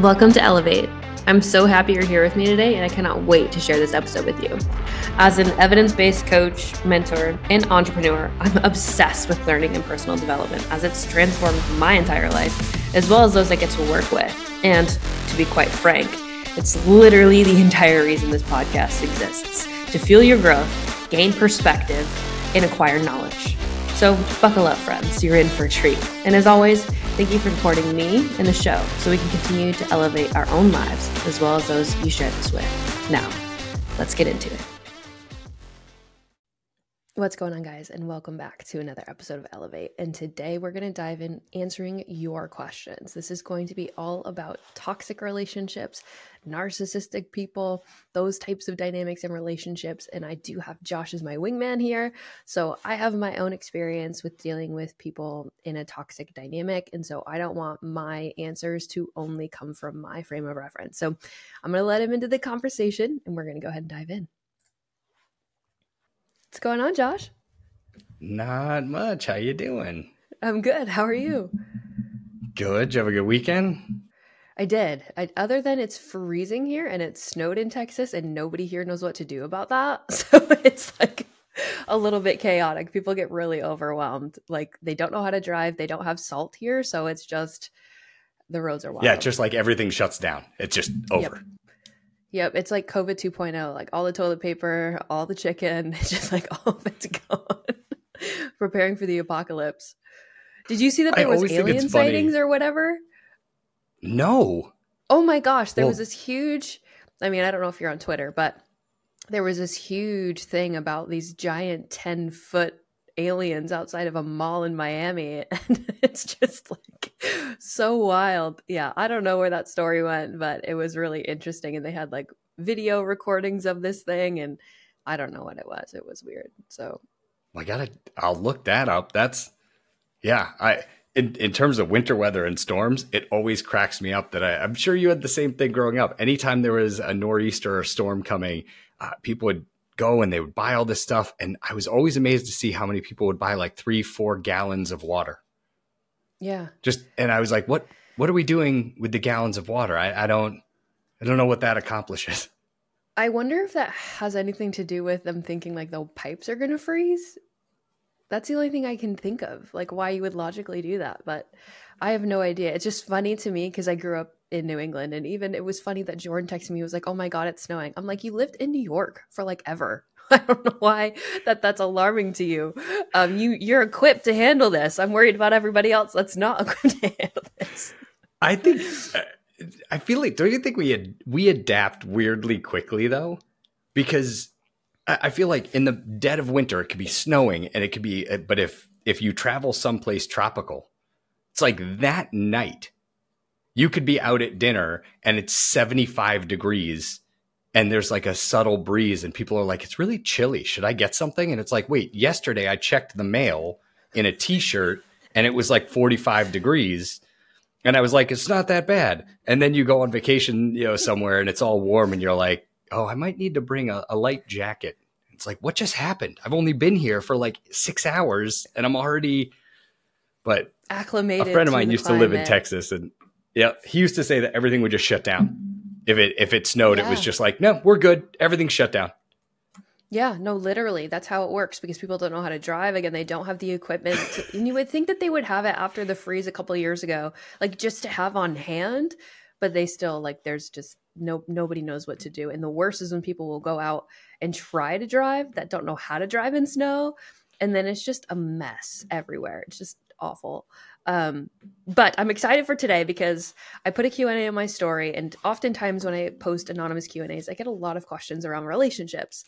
Welcome to Elevate. I'm so happy you're here with me today, and I cannot wait to share this episode with you. As an evidence based coach, mentor, and entrepreneur, I'm obsessed with learning and personal development as it's transformed my entire life, as well as those I get to work with. And to be quite frank, it's literally the entire reason this podcast exists to fuel your growth, gain perspective, and acquire knowledge. So, buckle up, friends. You're in for a treat. And as always, thank you for supporting me and the show so we can continue to elevate our own lives as well as those you share this with. Now, let's get into it. What's going on, guys, and welcome back to another episode of Elevate. And today we're going to dive in answering your questions. This is going to be all about toxic relationships, narcissistic people, those types of dynamics and relationships. And I do have Josh as my wingman here. So I have my own experience with dealing with people in a toxic dynamic. And so I don't want my answers to only come from my frame of reference. So I'm going to let him into the conversation and we're going to go ahead and dive in. What's going on, Josh? Not much. How you doing? I'm good. How are you? Good. Did you have a good weekend? I did. I, other than it's freezing here and it snowed in Texas and nobody here knows what to do about that. So it's like a little bit chaotic. People get really overwhelmed. Like they don't know how to drive. They don't have salt here, so it's just the roads are wild. Yeah, just like everything shuts down. It's just over. Yep. Yep, it's like COVID 2.0, like all the toilet paper, all the chicken, it's just like all of it's gone. Preparing for the apocalypse. Did you see that there I was alien sightings or whatever? No. Oh my gosh, there Well- was this huge I mean, I don't know if you're on Twitter, but there was this huge thing about these giant 10 foot aliens outside of a mall in Miami. And it's just like so wild. Yeah, I don't know where that story went, but it was really interesting. And they had like video recordings of this thing. And I don't know what it was. It was weird. So, I gotta. I'll look that up. That's yeah. I in in terms of winter weather and storms, it always cracks me up that I, I'm sure you had the same thing growing up. Anytime there was a nor'easter or storm coming, uh, people would go and they would buy all this stuff, and I was always amazed to see how many people would buy like three, four gallons of water. yeah. Just and I was like, what What are we doing with the gallons of water? I, I don't. I don't know what that accomplishes. I wonder if that has anything to do with them thinking like the pipes are going to freeze. That's the only thing I can think of, like why you would logically do that. But I have no idea. It's just funny to me because I grew up in New England, and even it was funny that Jordan texted me. He was like, "Oh my god, it's snowing." I'm like, "You lived in New York for like ever." I don't know why that that's alarming to you. Um, you you're equipped to handle this. I'm worried about everybody else that's not equipped to handle this. I think. uh, I feel like. Don't you think we ad, we adapt weirdly quickly though? Because I, feel like in the dead of winter it could be snowing and it could be. uh, But if if you travel someplace tropical, it's like that night. You could be out at dinner and it's 75 degrees and there's like a subtle breeze and people are like it's really chilly should i get something and it's like wait yesterday i checked the mail in a t-shirt and it was like 45 degrees and i was like it's not that bad and then you go on vacation you know somewhere and it's all warm and you're like oh i might need to bring a, a light jacket it's like what just happened i've only been here for like six hours and i'm already but Acclimated. a friend of mine used to live in. Texas, and yeah, he used to say that everything would just shut down if it if it snowed. It was just like, no, we're good. Everything's shut down. Yeah, no, literally. That's how it works because people don't know how to drive. Again, they don't have the equipment. To, and you would think that they would have it after the freeze a couple of years ago, like just to have on hand, but they still like there's just no nobody knows what to do. And the worst is when people will go out and try to drive that don't know how to drive in snow, and then it's just a mess everywhere. It's just awful. Um, but I'm excited for today because I put a Q&A in my story and oftentimes when I post anonymous Q&As, I get a lot of questions around relationships.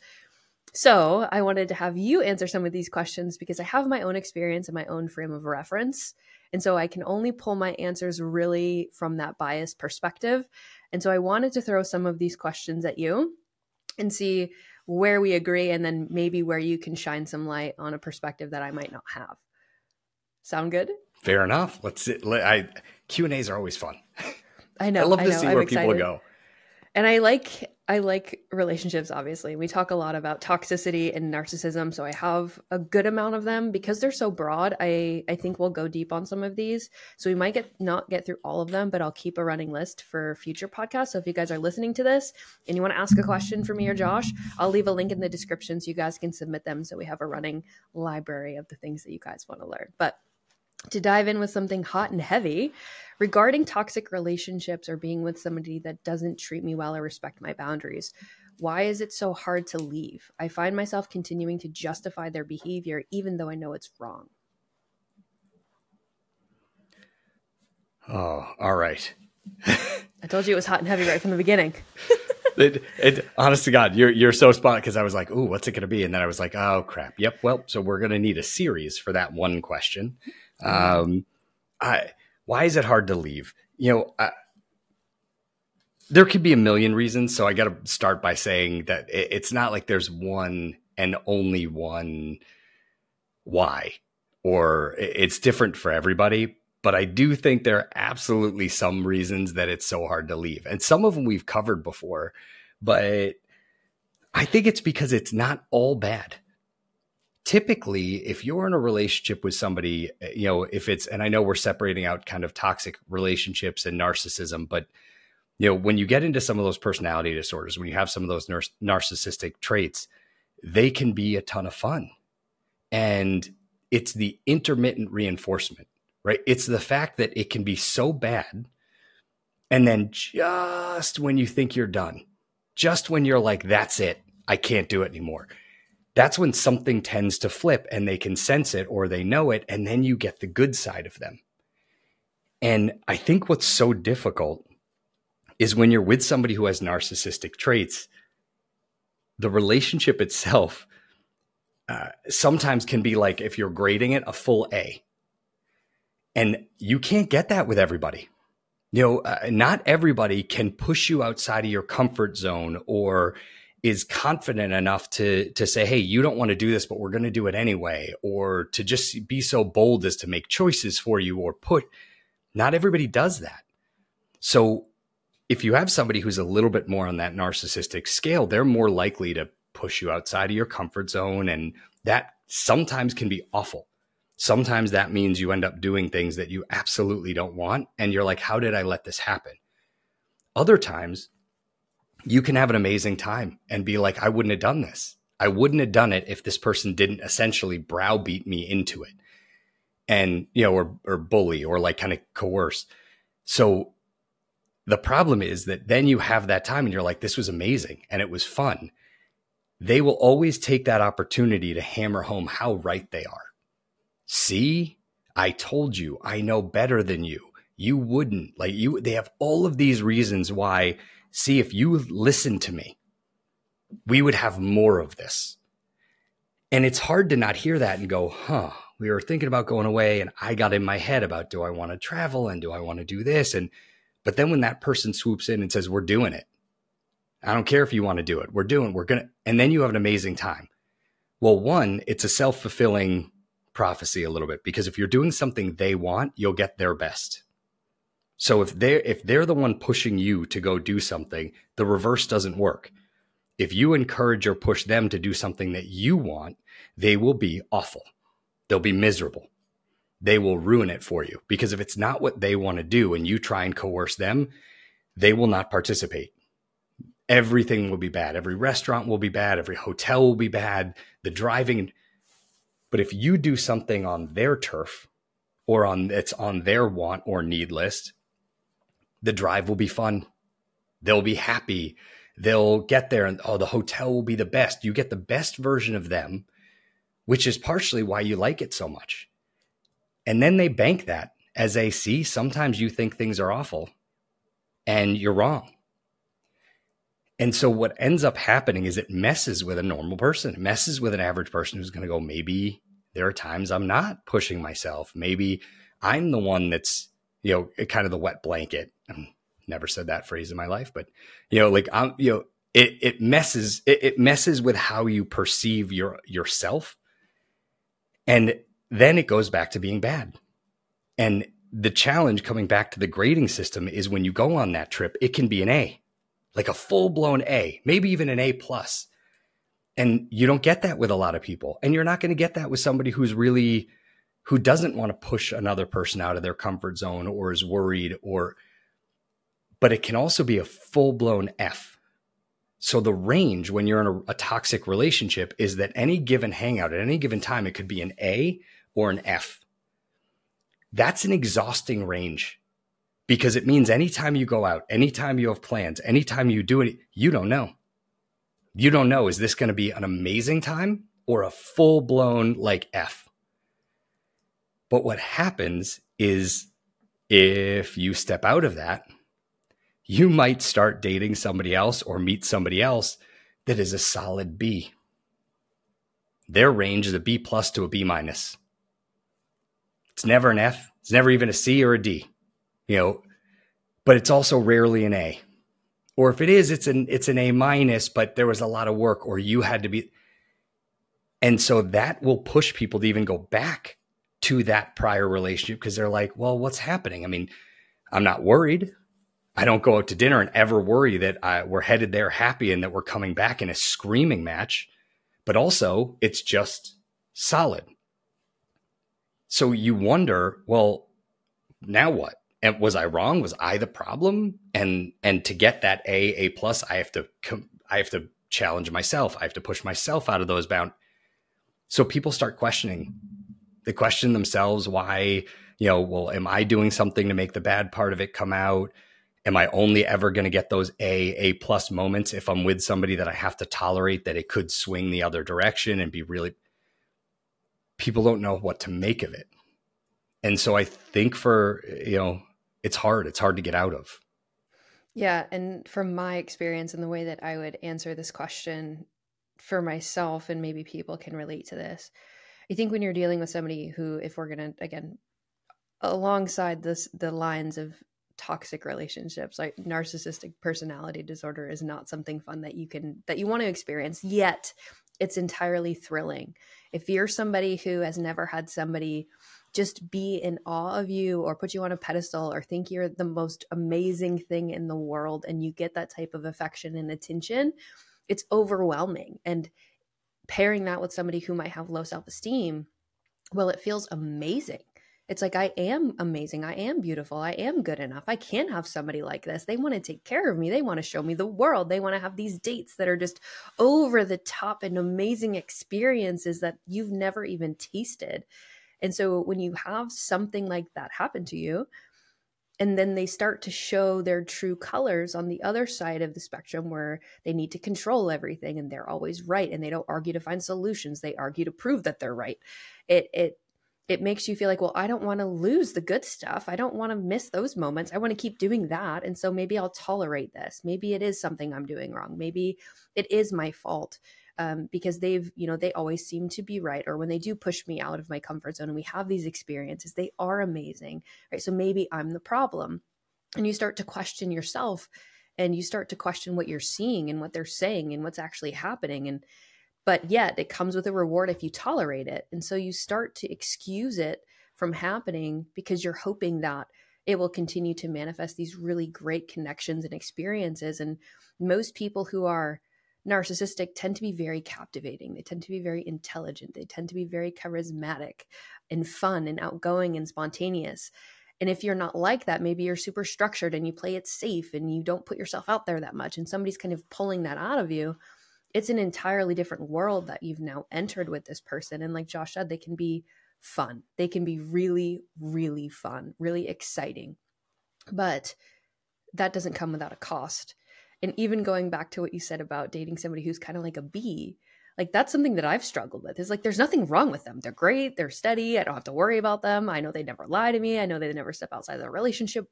So I wanted to have you answer some of these questions because I have my own experience and my own frame of reference. And so I can only pull my answers really from that biased perspective. And so I wanted to throw some of these questions at you and see where we agree and then maybe where you can shine some light on a perspective that I might not have. Sound good? Fair enough. Let's. Let, I Q and A's are always fun. I know. I love to know, see I'm where people excited. go. And I like I like relationships obviously. We talk a lot about toxicity and narcissism, so I have a good amount of them because they're so broad. I I think we'll go deep on some of these. So we might get not get through all of them, but I'll keep a running list for future podcasts. So if you guys are listening to this and you want to ask a question for me or Josh, I'll leave a link in the description so you guys can submit them so we have a running library of the things that you guys want to learn. But to dive in with something hot and heavy regarding toxic relationships or being with somebody that doesn't treat me well or respect my boundaries. Why is it so hard to leave? I find myself continuing to justify their behavior even though I know it's wrong. Oh, all right. I told you it was hot and heavy right from the beginning. it, it, honest to God, you're you're so spot because I was like, "Ooh, what's it going to be?" And then I was like, "Oh crap! Yep. Well, so we're going to need a series for that one question." Um, I, why is it hard to leave? You know, I, there could be a million reasons. So I got to start by saying that it, it's not like there's one and only one why, or it's different for everybody. But I do think there are absolutely some reasons that it's so hard to leave. And some of them we've covered before, but I think it's because it's not all bad typically if you're in a relationship with somebody eh, you know if it's and i know we're separating out kind of toxic relationships and narcissism but you know when you get into some of those personality disorders when you have some of those nar- narcissistic traits they can be a ton of fun. And it's the intermittent reinforcement right? It's the fact that it can be so bad and then just when you think you're done just when you're like that's it. I can't do it anymore that's when something tends to flip and they can sense it or they know it. And then you get the good side of them. And I think what's so difficult is when you're with somebody who has narcissistic traits, the relationship itself uh, sometimes can be like if you're grading it a full A. And you can't get that with everybody. You know, uh, not everybody can push you outside of your comfort zone or is confident enough to to say hey you don't want to do this but we're going to do it anyway or to just be so bold as to make choices for you or put not everybody does that. So if you have somebody who's a little bit more on that narcissistic scale they're more likely to push you outside of your comfort zone and that sometimes can be awful. Sometimes that means you end up doing things that you absolutely don't want and you're like how did i let this happen? Other times you can have an amazing time and be like, I wouldn't have done this. I wouldn't have done it if this person didn't essentially browbeat me into it and, you know, or, or bully or like kind of coerce. So the problem is that then you have that time and you're like, this was amazing and it was fun. They will always take that opportunity to hammer home how right they are. See, I told you, I know better than you. You wouldn't like you. They have all of these reasons why see if you listen to me, we would have more of this. And it's hard to not hear that and go, huh, we were thinking about going away and I got in my head about do I want to travel and do I want to do this? And, but then when that person swoops in and says, we're doing it, I don't care if you want to do it, we're doing, we're going to, and then you have an amazing time. Well, one, it's a self fulfilling prophecy a little bit because if you're doing something they want, you'll get their best. So if they're if they're the one pushing you to go do something, the reverse doesn't work. If you encourage or push them to do something that you want, they will be awful. They'll be miserable. They will ruin it for you because if it's not what they want to do and you try and coerce them, they will not participate. Everything will be bad. Every restaurant will be bad. Every hotel will be bad. The driving. But if you do something on their turf or on it's on their want or need list, the drive will be fun. They'll be happy. They'll get there and, oh, the hotel will be the best. You get the best version of them, which is partially why you like it so much. And then they bank that as a see, sometimes you think things are awful and you're wrong. And so what ends up happening is it messes with a normal person. It messes with an average person who's going to go, maybe there are times I'm not pushing myself. Maybe I'm the one that's you know, kind of the wet blanket. I've never said that phrase in my life, but you know, like I'm, you know, it it messes it, it messes with how you perceive your yourself, and then it goes back to being bad. And the challenge coming back to the grading system is when you go on that trip, it can be an A. like a full blown A, maybe even an A plus. And you don't get that with a lot of people. And you're not going to get that with somebody who's really, who doesn't want to push another person out of their comfort zone or is worried or, but it can also be a full blown F. So the range when you're in a, a, toxic relationship is that any given hangout at any given time, it could be an A or an F. That's an exhausting range because it means anytime you go out, anytime you have plans, anytime you do it, you don't know. You don't know, is this going to be an amazing time or a full blown like F? But what happens is if you step out of that, you might start dating somebody else or meet somebody else that is a solid B. Their range is a B plus to a B minus. It's never an F. It's never even a C or a D you know, but it's also rarely an A. Or if it is, it's an it's an A minus, but there was a lot of work, or you had to be. And so that will push people to even go back to that prior relationship because they're like, well, what's happening? I mean, I'm not worried. I don't go out to dinner and ever worry that I, we're headed there happy and that we're coming back in a screaming match. But also, it's just solid. So you wonder, well, now what? and was I wrong? Was I the problem? And and to get that A A plus, I have to I have to challenge myself. I have to push myself out of those bounds. So people start questioning. They question themselves why, you know, well, am I doing something to make the bad part of it come out? Am I only ever going to get those A A plus moments if I'm with somebody that I have to tolerate that it could swing the other direction and be really people don't know what to make of it. And so I think for, you know, it's hard. It's hard to get out of. Yeah. And from my experience and the way that I would answer this question for myself, and maybe people can relate to this, I think when you're dealing with somebody who, if we're going to, again, alongside this, the lines of toxic relationships like narcissistic personality disorder is not something fun that you can that you want to experience yet it's entirely thrilling if you're somebody who has never had somebody just be in awe of you or put you on a pedestal or think you're the most amazing thing in the world and you get that type of affection and attention, it's overwhelming. And pairing that with somebody who might have low self esteem, well, it feels amazing. It's like, I am amazing. I am beautiful. I am good enough. I can have somebody like this. They want to take care of me. They want to show me the world. They want to have these dates that are just over the top and amazing experiences that you've never even tasted. And so when you have something like that happen to you, and then they start to show their true colors on the other side of the spectrum where they need to control everything and they're always right and they don't argue to find solutions they argue to prove that they're right it it it makes you feel like well i don't want to lose the good stuff i don't want to miss those moments i want to keep doing that and so maybe i'll tolerate this maybe it is something i'm doing wrong maybe it is my fault um, because they've, you know, they always seem to be right. Or when they do push me out of my comfort zone and we have these experiences, they are amazing, right? So maybe I'm the problem. And you start to question yourself and you start to question what you're seeing and what they're saying and what's actually happening. And, but yet it comes with a reward if you tolerate it. And so you start to excuse it from happening because you're hoping that it will continue to manifest these really great connections and experiences. And most people who are narcissistic tend to be very captivating. They tend to be very intelligent. They tend to be very charismatic and fun and outgoing and spontaneous. And if you're not like that, maybe you're super structured and you play it safe and you don't put yourself out there that much, and somebody's kind of pulling that out of you. It's an entirely different world that you've now entered with this person. And like Josh said, they can be fun. They can be really, really fun, really exciting. But that doesn't come without a cost and even going back to what you said about dating somebody who's kind of like a B, like that's something that I've struggled with. Is like there's nothing wrong with them. They're great, they're steady. I don't have to worry about them. I know they never lie to me. I know they never step outside of the relationship.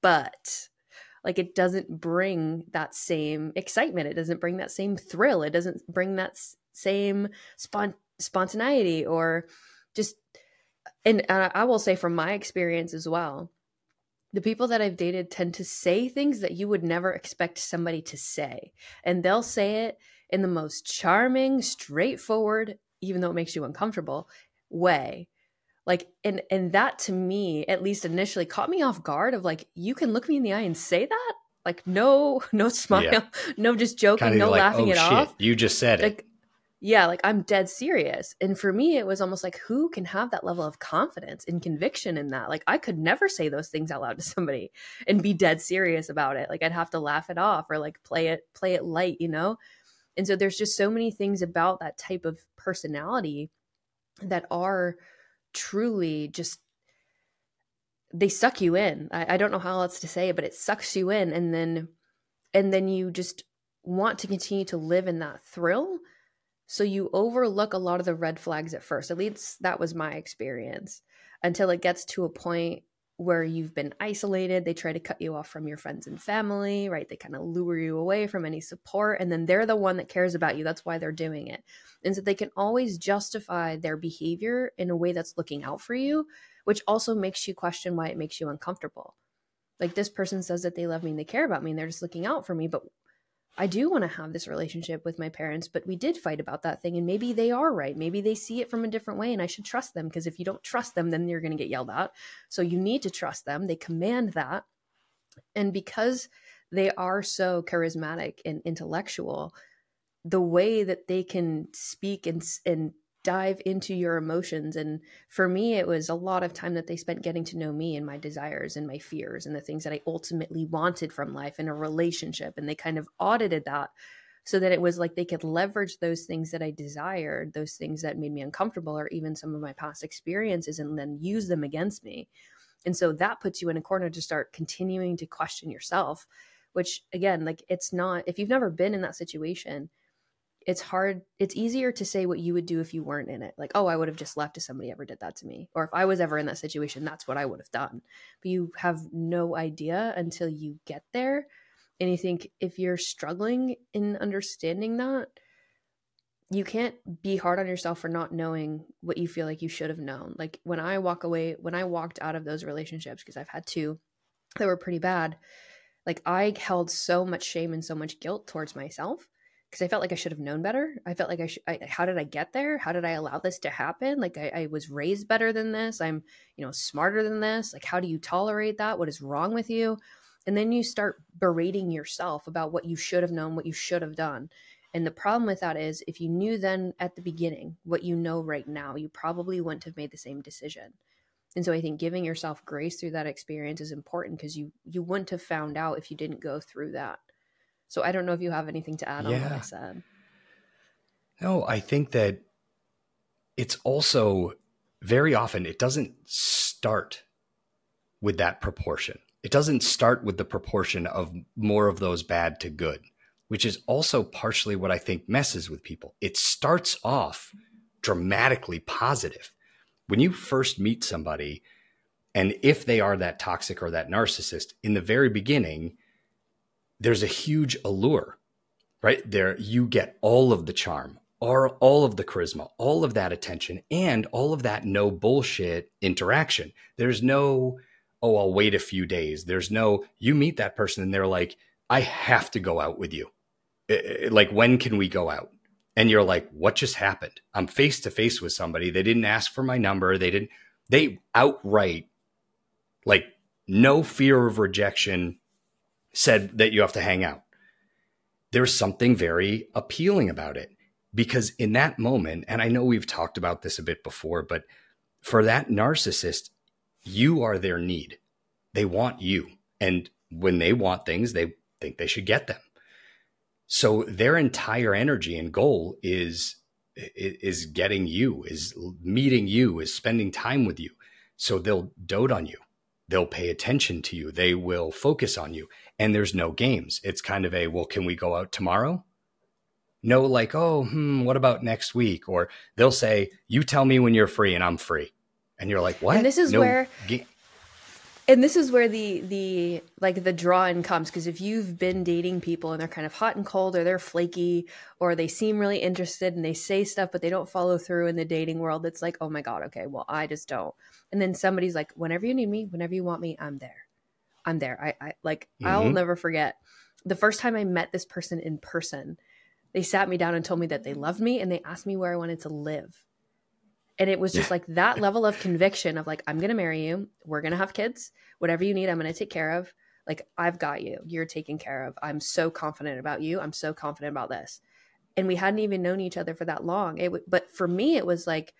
But like it doesn't bring that same excitement. It doesn't bring that same thrill. It doesn't bring that same spont- spontaneity or just and I will say from my experience as well, the people that I've dated tend to say things that you would never expect somebody to say. And they'll say it in the most charming, straightforward, even though it makes you uncomfortable way. Like and and that to me, at least initially, caught me off guard of like, you can look me in the eye and say that? Like no, no smile, yeah. no just joking, Kinda no like, laughing oh, it shit, off. You just said like, it. Yeah, like I'm dead serious. And for me, it was almost like who can have that level of confidence and conviction in that? Like I could never say those things out loud to somebody and be dead serious about it. Like I'd have to laugh it off or like play it, play it light, you know? And so there's just so many things about that type of personality that are truly just they suck you in. I, I don't know how else to say it, but it sucks you in and then and then you just want to continue to live in that thrill. So you overlook a lot of the red flags at first. At least that was my experience until it gets to a point where you've been isolated. They try to cut you off from your friends and family, right? They kind of lure you away from any support. And then they're the one that cares about you. That's why they're doing it. And so they can always justify their behavior in a way that's looking out for you, which also makes you question why it makes you uncomfortable. Like this person says that they love me and they care about me and they're just looking out for me. But I do want to have this relationship with my parents, but we did fight about that thing. And maybe they are right. Maybe they see it from a different way and I should trust them because if you don't trust them, then you're going to get yelled at. So you need to trust them. They command that. And because they are so charismatic and intellectual, the way that they can speak and, and dive into your emotions. And for me, it was a lot of time that they spent getting to know me and my desires and my fears and the things that I ultimately wanted from life in a relationship. And they kind of audited that so that it was like they could leverage those things that I desired, those things that made me uncomfortable, or even some of my past experiences, and then use them against me. And so that puts you in a corner to start continuing to question yourself, which again, like it's not, if you've never been in that situation, it's hard it's easier to say what you would do if you weren't in it. Like oh i would have just left if somebody ever did that to me or if i was ever in that situation that's what i would have done. But you have no idea until you get there and you think if you're struggling in understanding that you can't be hard on yourself for not knowing what you feel like you should have known. Like when i walk away when i walked out of those relationships because i've had two that were pretty bad like i held so much shame and so much guilt towards myself because I felt like I should have known better. I felt like I should. I, how did I get there? How did I allow this to happen? Like I, I, was raised better than this. I'm, you know, smarter than this. Like how do you tolerate that? What is wrong with you? And then you start berating yourself about what you should have known, what you should have done. And the problem with that is, if you knew then at the beginning what you know right now, you probably wouldn't have made the same decision. And so I think giving yourself grace through that experience is important because you you wouldn't have found out if you didn't go through that. So I don't know if you have anything to add yeah. on what I said. No, I think that it's also very often it doesn't start with that proportion. It doesn't start with the proportion of more of those bad to good, which is also partially what I think messes with people. It starts off dramatically positive. When you first meet somebody, and if they are that toxic or that narcissist, in the very beginning, there's a huge allure, right? There, you get all of the charm, all of the charisma, all of that attention, and all of that no bullshit interaction. There's no, oh, I'll wait a few days. There's no, you meet that person and they're like, I have to go out with you. Eh, eh, like, when can we go out? And you're like, what just happened? I'm face to face with somebody. They didn't ask for my number. They didn't, they outright, like, no fear of rejection, said that you have to hang out. There's something very appealing about it because in that moment, and I know we've talked about this a bit before, but for that narcissist, you are their need. They want you. And when they want things, they think they should get them. So their entire energy and goal is is getting you, is meeting you, is spending time with you. So they'll dote on you. They'll pay attention to you. They will focus on you and there's no games. It's kind of a, well, can we go out tomorrow? No, like, oh, hmm, what about next week? Or they'll say, you tell me when you're free and I'm free. And you're like, what? And this is no where, ga- and this is where the, the, like the draw in comes. Cause if you've been dating people and they're kind of hot and cold or they're flaky or they seem really interested and they say stuff, but they don't follow through in the dating world, it's like, oh my God, okay, well, I just don't. And then somebody's like, whenever you need me, whenever you want me, I'm there. I'm there. I, I like mm-hmm. I'll never forget the first time I met this person in person. They sat me down and told me that they loved me and they asked me where I wanted to live. And it was just like that level of conviction of like, I'm going to marry you. We're going to have kids. Whatever you need, I'm going to take care of. like I've got you. You're taken care of. I'm so confident about you. I'm so confident about this. And we hadn't even known each other for that long. It w- but for me it was like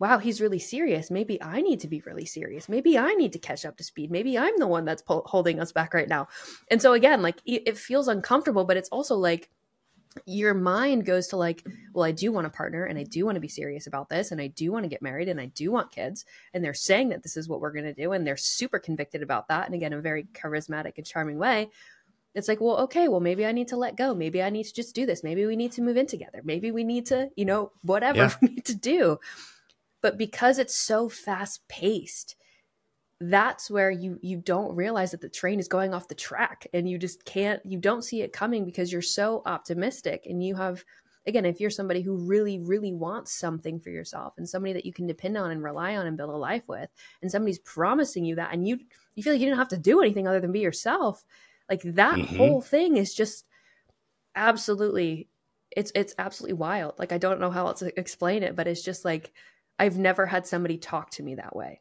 wow, he's really serious. Maybe I need to be really serious. Maybe I need to catch up to speed. Maybe I'm the one that's pull- holding us back right now. And so again, like it feels uncomfortable, but it's also like your mind goes to like, well, I do want a partner and I do want to be serious about this and I do want to get married and I do want kids. And they're saying that this is what we're going to do. And they're super convicted about that. And again, a very charismatic and charming way. It's like, well, okay, well, maybe I need to let go. Maybe I need to just do this. Maybe we need to move in together. Maybe we need to, you know, whatever yeah. we need to do. But because it's so fast paced, that's where you you don't realize that the train is going off the track and you just can't you don't see it coming because you're so optimistic and you have again if you're somebody who really really wants something for yourself and somebody that you can depend on and rely on and build a life with and somebody's promising you that and you you feel like you don't have to do anything other than be yourself like that mm-hmm. whole thing is just absolutely it's it's absolutely wild like i don't know how else to explain it but it's just like i've never had somebody talk to me that way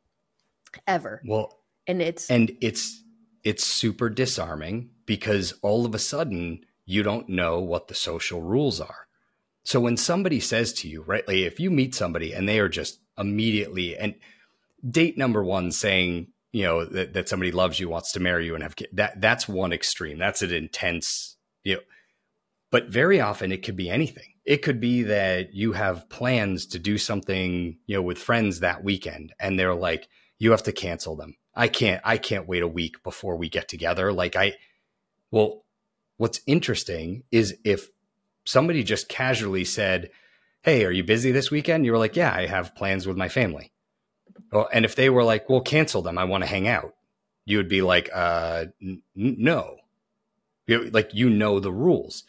ever. Well, and it's and it's it's super disarming because all of a sudden you don't know what the social rules are. So when somebody says to you, right, like if you meet somebody and they are just immediately and date number one saying, you know, that, that somebody loves you, wants to marry you and have kids, that that's one extreme. That's an intense, you know, but very often it could be anything. It could be that you have plans to do something, you know, with friends that weekend and they're like, you have to cancel them. I can't I can't wait a week before we get together. Like I well, what's interesting is if somebody just casually said, Hey, are you busy this weekend? You were like, Yeah, I have plans with my family. Well, and if they were like, Well, cancel them, I want to hang out, you would be like, uh n- no. You, like you know the rules.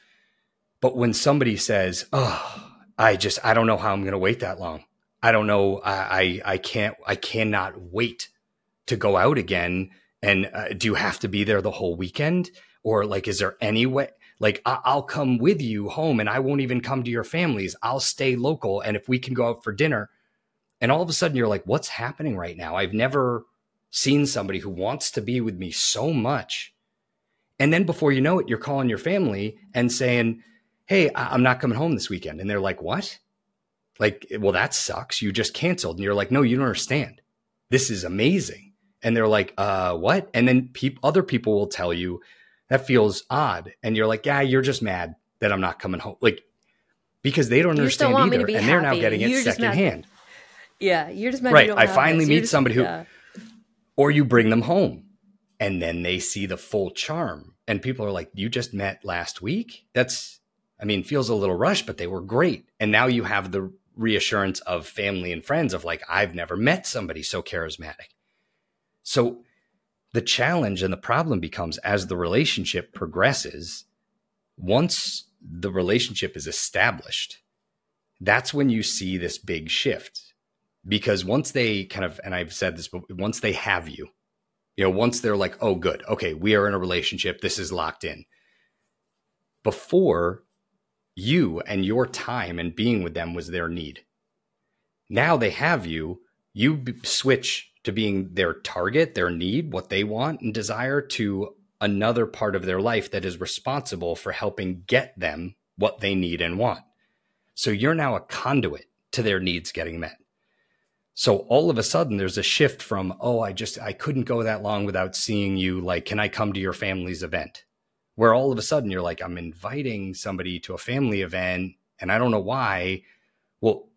But when somebody says, Oh, I just I don't know how I'm gonna wait that long. I don't know. I, I, I can't, I cannot wait to go out again. And uh, do you have to be there the whole weekend? Or like, is there any way? Like, I- I'll come with you home and I won't even come to your families. I'll stay local. And if we can go out for dinner, and all of a sudden you're like, what's happening right now? I've never seen somebody who wants to be with me so much. And then before you know it, you're calling your family and saying, Hey, I'm not coming home this weekend. And they're like, What? Like, well, that sucks. You just canceled. And you're like, no, you don't understand. This is amazing. And they're like, uh, what? And then pe- other people will tell you that feels odd. And you're like, yeah, you're just mad that I'm not coming home. Like, because they don't you understand either. And happy. they're now getting it secondhand. Yeah. You're just mad. Right. I finally meet just, somebody who, yeah. or you bring them home and then they see the full charm. And people are like, you just met last week? That's, I mean, feels a little rushed, but they were great. And now you have the reassurance of family and friends of like, I've never met somebody so charismatic. So the challenge and the problem becomes as the relationship progresses, once the relationship is established, that's when you see this big shift. Because once they kind of, and I've said this, but once they have you, you know, once they're like, oh, good, okay, we are in a relationship, this is locked in. Before you and your time and being with them was their need. Now they have you, you b- switch to being their target, their need, what they want and desire to another part of their life that is responsible for helping get them what they need and want. So you're now a conduit to their needs getting met. So all of a sudden there's a shift from, oh, I just, I couldn't go that long without seeing you. Like, can I come to your family's event? Where all of a sudden you're like, I'm inviting somebody to a family event and I don't know why. Well,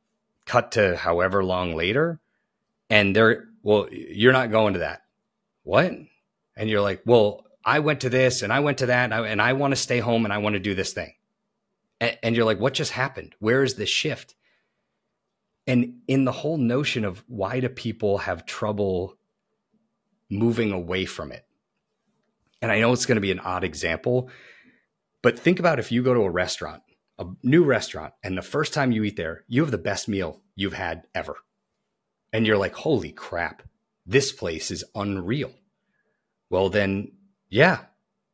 cut to however long later, and they're, well, you're not going to that. What? And you're like, well, I went to this and I went to that and I, and I want to stay home and I want to do this thing. And, and you're like, what just happened? Where is this shift? And in the whole notion of why do people have trouble moving away from it? And I know it's going to be an odd example, but think about if you go to a restaurant, a new restaurant, and the first time you eat there, you have the best meal you've had ever. And you're like, holy crap, this place is unreal. Well, then, yeah,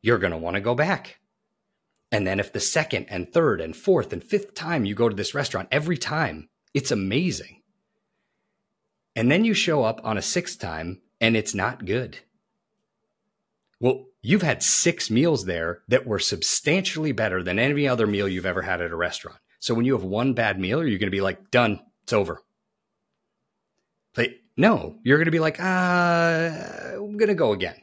you're going to want to go back. And then if the second and third and fourth and fifth time you go to this restaurant, every time it's amazing. And then you show up on a sixth time and it's not good. Well, you've had six meals there that were substantially better than any other meal you've ever had at a restaurant. So when you have one bad meal, are you going to be like, done, it's over? But no, you're going to be like, uh, I'm going to go again.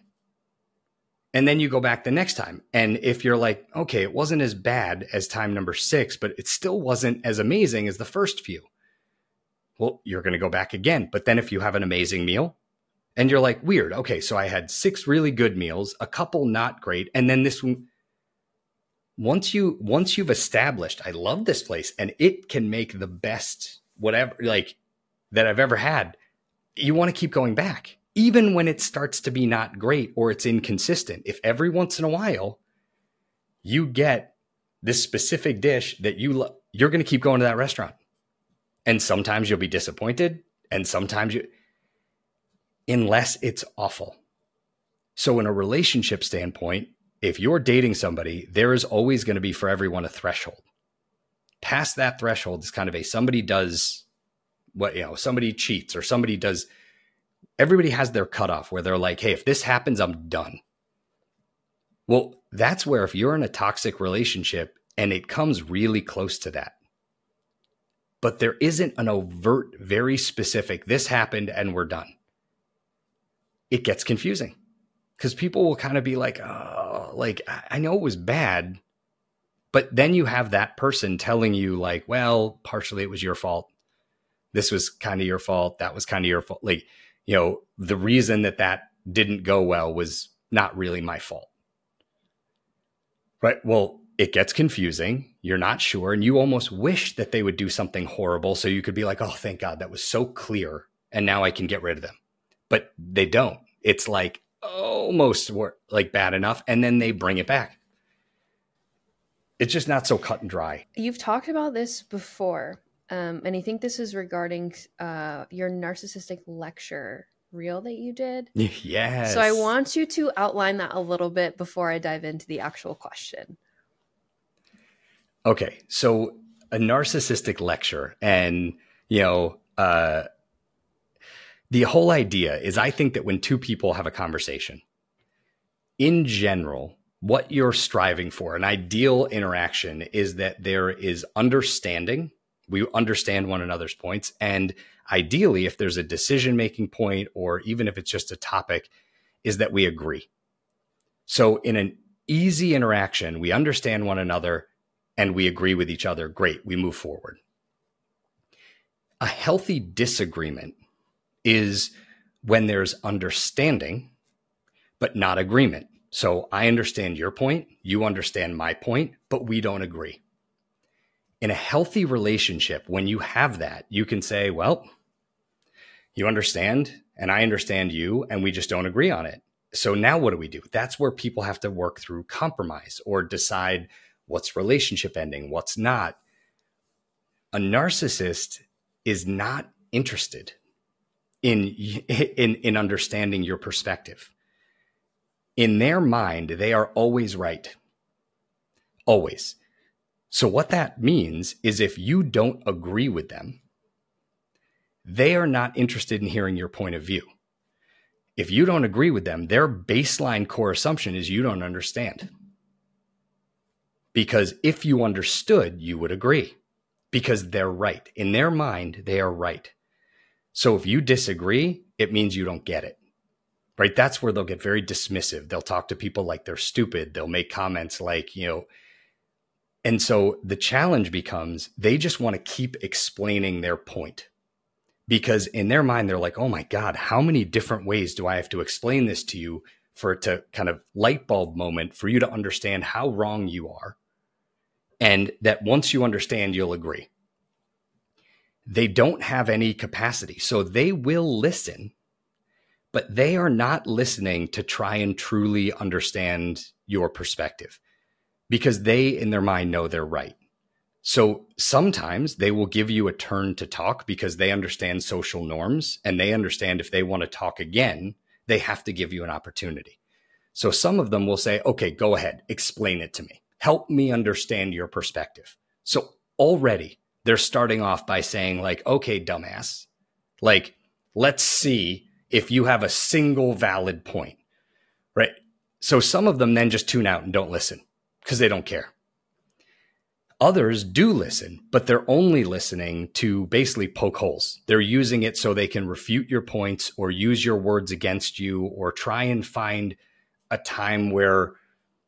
And then you go back the next time. And if you're like, okay, it wasn't as bad as time number six, but it still wasn't as amazing as the first few. Well, you're going to go back again. But then if you have an amazing meal and you're like, weird. Okay. So I had six really good meals, a couple not great. And then this one, once you, once you've established, I love this place and it can make the best whatever, like that I've ever had. You want to keep going back even when it starts to be not great or it's inconsistent, if every once in a while you get this specific dish that you love, you're going to keep going to that restaurant. And sometimes you'll be disappointed, and sometimes you, unless it's awful. So, in a relationship standpoint, if you're dating somebody, there is always going to be for everyone a threshold. Past that threshold is kind of a somebody does what, you know, somebody cheats or somebody does everybody has their cutoff where they're like, hey, if this happens, I'm done. Well, that's where if you're in a toxic relationship and it comes really close to that, but there isn't an overt, very specific, this happened and we're done, it gets confusing because people will kind of be like, oh, like, I know it was bad. But then you have that person telling you, like, well, partially it was your fault. This was kind of your fault. That was kind of your fault. Like, you know, the reason that that didn't go well was not really my fault. Right. Well, it gets confusing. You're not sure. And you almost wish that they would do something horrible so you could be like, oh, thank God, that was so clear. And now I can get rid of them. But they don't. It's like almost like bad enough. And then they bring it back. It's just not so cut and dry. You've talked about this before. Um, and I think this is regarding uh, your narcissistic lecture reel that you did. Yes. So I want you to outline that a little bit before I dive into the actual question. Okay. So a narcissistic lecture, and, you know, uh, the whole idea is I think that when two people have a conversation, in general, what you're striving for, an ideal interaction, is that there is understanding. We understand one another's points. And ideally if there's a decision making point or even if it's just a topic is that we agree. So in an easy interaction we understand one another and we agree with each other great we move forward. A healthy disagreement is when there's understanding but not agreement so i understand your point you understand my point but we don't agree in a healthy relationship, when you have that, you can say, well, you understand and I understand you, and we just don't agree on it. So now what do we do? That's where people have to work through compromise or decide what's relationship ending, what's not. A narcissist is not interested in, in, in understanding your perspective. In their mind, they are always right. Always. So, what that means is if you don't agree with them, they are not interested in hearing your point of view. If you don't agree with them, their baseline core assumption is you don't understand. Because if you understood, you would agree because they're right. In their mind, they are right. So if you disagree, it means you don't get it. Right? That's where they'll get very dismissive. They'll talk to people like they're stupid. They'll make comments like, you know, and so the challenge becomes they just want to keep explaining their point because in their mind, they're like, oh my God, how many different ways do I have to explain this to you for it to kind of light bulb moment for you to understand how wrong you are? And that once you understand, you'll agree. They don't have any capacity. So they will listen, but they are not listening to try and truly understand your perspective because they, in their mind, know they're right. So sometimes they will give you a turn to talk because they understand social norms and they understand if they want to talk again, they have to give you an opportunity. So some of them will say, okay, go ahead, explain it to me. Help me understand your perspective. So already they're starting off by saying, like, okay, dumbass, like, let's see if you have a single valid point, right? So some of them then just tune out and don't listen because they don't care. Others do listen, but they're only listening to basically poke holes. They're using it so they can refute your points or use your words against you or try and find a time where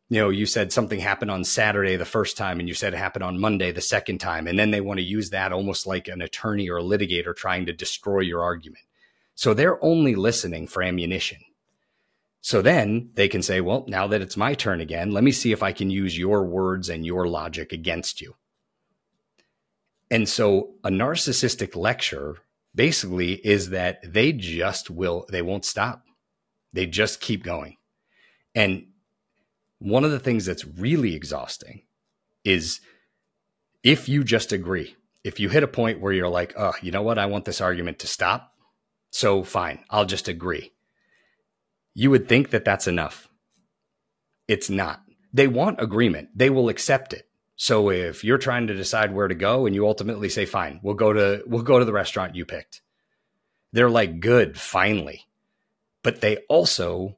you know, you said something happened on Saturday the first time and you said it happened on Monday the second time. And then they want to use that almost like an attorney or a litigator trying to destroy your argument. So they're only listening for ammunition. So then they can say, well, now that it's my turn again, let me see if I can use your words and your logic against you. And so a narcissistic lecture basically is that they just will, they won't stop. They just keep going. And one of the things that's really exhausting is if you just agree, if you hit a point where you're like, oh, you know what? I want this argument to stop. So fine, I'll just agree. You would think that that's enough. It's not. They want agreement, they will accept it. So if you're trying to decide where to go and you ultimately say, fine, we'll go to, we'll go to the restaurant you picked. They're like, good, finally. But they also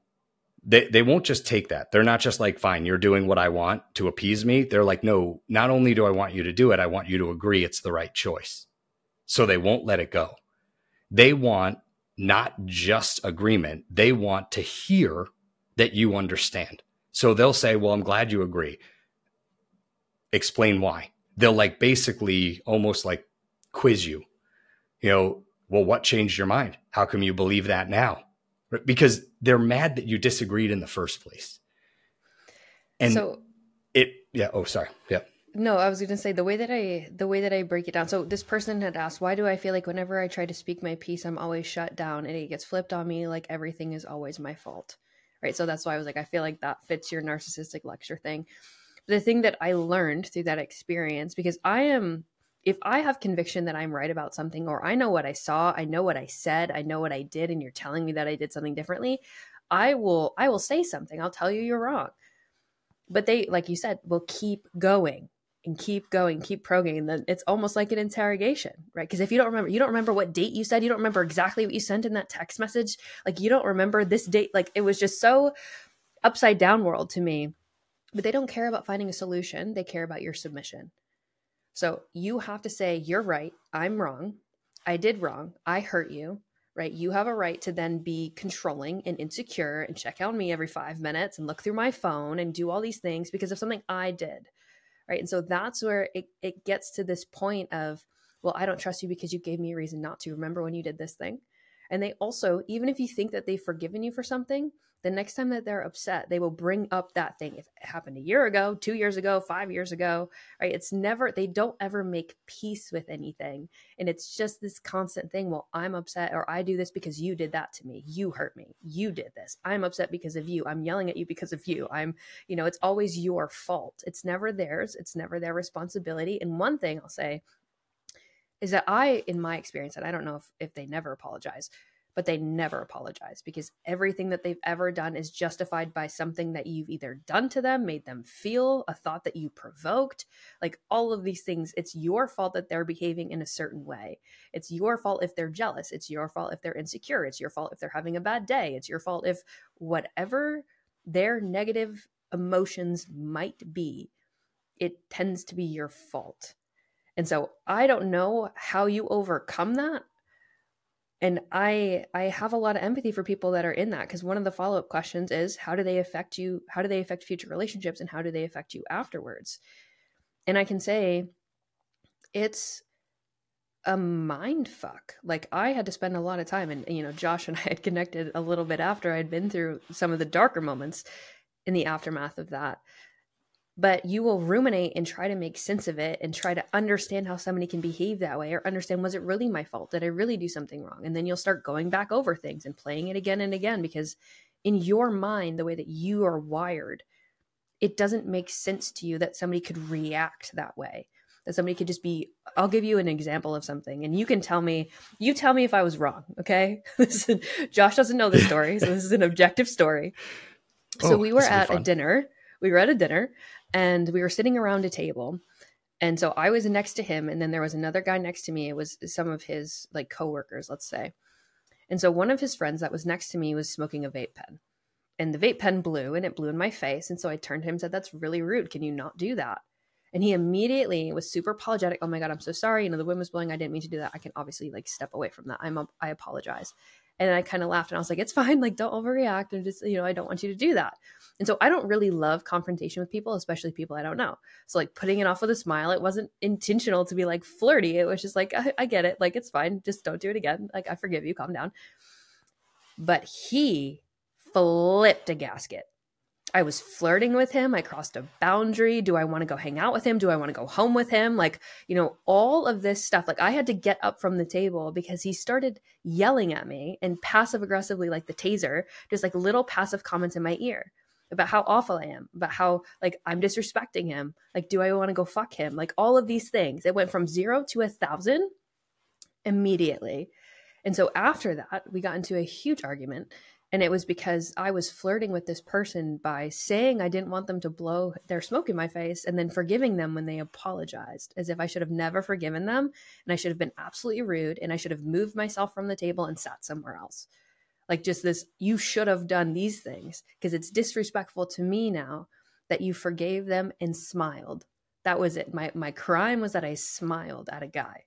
they, they won't just take that. They're not just like, fine, you're doing what I want to appease me. They're like, no, not only do I want you to do it, I want you to agree it's the right choice. So they won't let it go. They want not just agreement, they want to hear that you understand. So they'll say, well, I'm glad you agree. Explain why. They'll like basically almost like quiz you. You know, well, what changed your mind? How come you believe that now? Because they're mad that you disagreed in the first place. And so it, yeah. Oh, sorry. Yeah. No, I was going to say the way that I the way that I break it down. So this person had asked, why do I feel like whenever I try to speak my piece, I'm always shut down and it gets flipped on me like everything is always my fault. Right? So that's why I was like I feel like that fits your narcissistic lecture thing. The thing that I learned through that experience because I am if I have conviction that I'm right about something, or I know what I saw, I know what I said, I know what I did, and you're telling me that I did something differently, I will I will say something. I'll tell you you're wrong. But they, like you said, will keep going and keep going, keep probing. And then it's almost like an interrogation, right? Because if you don't remember, you don't remember what date you said, you don't remember exactly what you sent in that text message. Like you don't remember this date. Like it was just so upside down world to me. But they don't care about finding a solution. They care about your submission. So you have to say, You're right. I'm wrong. I did wrong. I hurt you. Right. You have a right to then be controlling and insecure and check on me every five minutes and look through my phone and do all these things because of something I did. Right. And so that's where it, it gets to this point of, well, I don't trust you because you gave me a reason not to. Remember when you did this thing? And they also, even if you think that they've forgiven you for something, the next time that they're upset, they will bring up that thing. If it happened a year ago, two years ago, five years ago, right? It's never, they don't ever make peace with anything. And it's just this constant thing. Well, I'm upset or I do this because you did that to me. You hurt me. You did this. I'm upset because of you. I'm yelling at you because of you. I'm, you know, it's always your fault. It's never theirs. It's never their responsibility. And one thing I'll say is that I, in my experience, and I don't know if, if they never apologize, but they never apologize because everything that they've ever done is justified by something that you've either done to them, made them feel, a thought that you provoked, like all of these things. It's your fault that they're behaving in a certain way. It's your fault if they're jealous. It's your fault if they're insecure. It's your fault if they're having a bad day. It's your fault if whatever their negative emotions might be, it tends to be your fault. And so I don't know how you overcome that and i i have a lot of empathy for people that are in that because one of the follow-up questions is how do they affect you how do they affect future relationships and how do they affect you afterwards? And i can say it's a mind fuck. Like i had to spend a lot of time and you know josh and i had connected a little bit after i'd been through some of the darker moments in the aftermath of that but you will ruminate and try to make sense of it and try to understand how somebody can behave that way or understand was it really my fault? Did i really do something wrong? And then you'll start going back over things and playing it again and again because in your mind the way that you are wired it doesn't make sense to you that somebody could react that way that somebody could just be i'll give you an example of something and you can tell me you tell me if i was wrong okay? Josh doesn't know the story so this is an objective story. So oh, we were at a dinner we were at a dinner and we were sitting around a table and so i was next to him and then there was another guy next to me it was some of his like coworkers let's say and so one of his friends that was next to me was smoking a vape pen and the vape pen blew and it blew in my face. And so I turned to him and said, That's really rude. Can you not do that? And he immediately was super apologetic. Oh my God, I'm so sorry. You know, the wind was blowing. I didn't mean to do that. I can obviously like step away from that. I'm, a, I apologize. And I kind of laughed and I was like, it's fine. Like, don't overreact. And just, you know, I don't want you to do that. And so I don't really love confrontation with people, especially people I don't know. So, like, putting it off with a smile, it wasn't intentional to be like flirty. It was just like, I, I get it. Like, it's fine. Just don't do it again. Like, I forgive you. Calm down. But he flipped a gasket I was flirting with him. I crossed a boundary. Do I want to go hang out with him? Do I want to go home with him? Like, you know, all of this stuff. Like, I had to get up from the table because he started yelling at me and passive aggressively, like the taser, just like little passive comments in my ear about how awful I am, about how like I'm disrespecting him. Like, do I want to go fuck him? Like, all of these things. It went from zero to a thousand immediately. And so after that, we got into a huge argument and it was because I was flirting with this person by saying I didn't want them to blow their smoke in my face and then forgiving them when they apologized, as if I should have never forgiven them and I should have been absolutely rude and I should have moved myself from the table and sat somewhere else. Like just this, you should have done these things because it's disrespectful to me now that you forgave them and smiled. That was it. My my crime was that I smiled at a guy.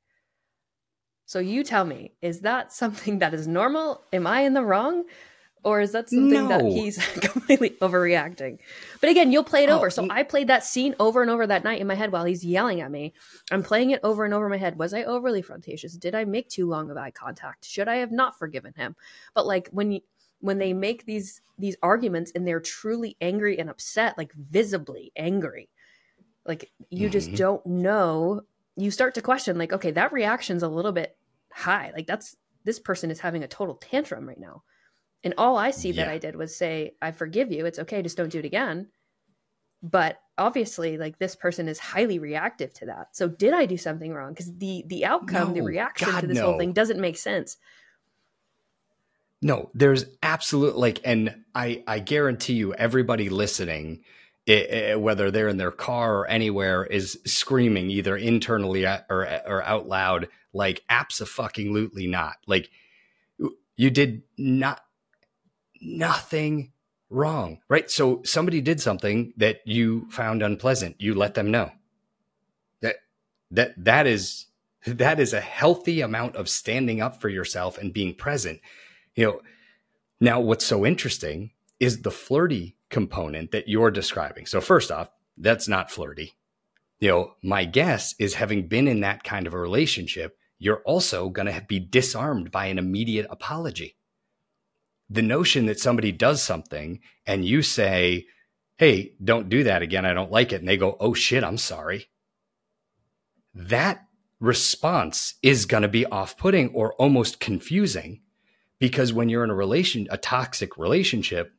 So you tell me, is that something that is normal? Am I in the wrong? Or is that something no. that he's completely overreacting? But again, you'll play it oh, over. So I played that scene over and over that night in my head while he's yelling at me. I'm playing it over and over in my head. Was I overly frontatious? Did I make too long of eye contact? Should I have not forgiven him? But like when you when they make these these arguments and they're truly angry and upset, like visibly angry, like you mm-hmm. just don't know. You start to question, like, okay, that reaction's a little bit high. Like that's this person is having a total tantrum right now and all I see yeah. that I did was say, I forgive you. It's okay. Just don't do it again. But obviously, like this person is highly reactive to that. So did I do something wrong? Because the the outcome, no, the reaction God, to this no. whole thing doesn't make sense. No, there's absolute like, and I I guarantee you, everybody listening, it, it, whether they're in their car or anywhere, is screaming either internally or or out loud, like absolutely not. Like you did not nothing wrong, right? So somebody did something that you found unpleasant. You let them know. That that that is that is a healthy amount of standing up for yourself and being present. You know, now what's so interesting is the flirty component that you're describing. So first off, that's not flirty. You know, my guess is having been in that kind of a relationship, you're also going to be disarmed by an immediate apology the notion that somebody does something and you say, Hey, don't do that again. I don't like it. And they go, Oh shit, I'm sorry. That response is going to be off putting or almost confusing because when you're in a relation, a toxic relationship,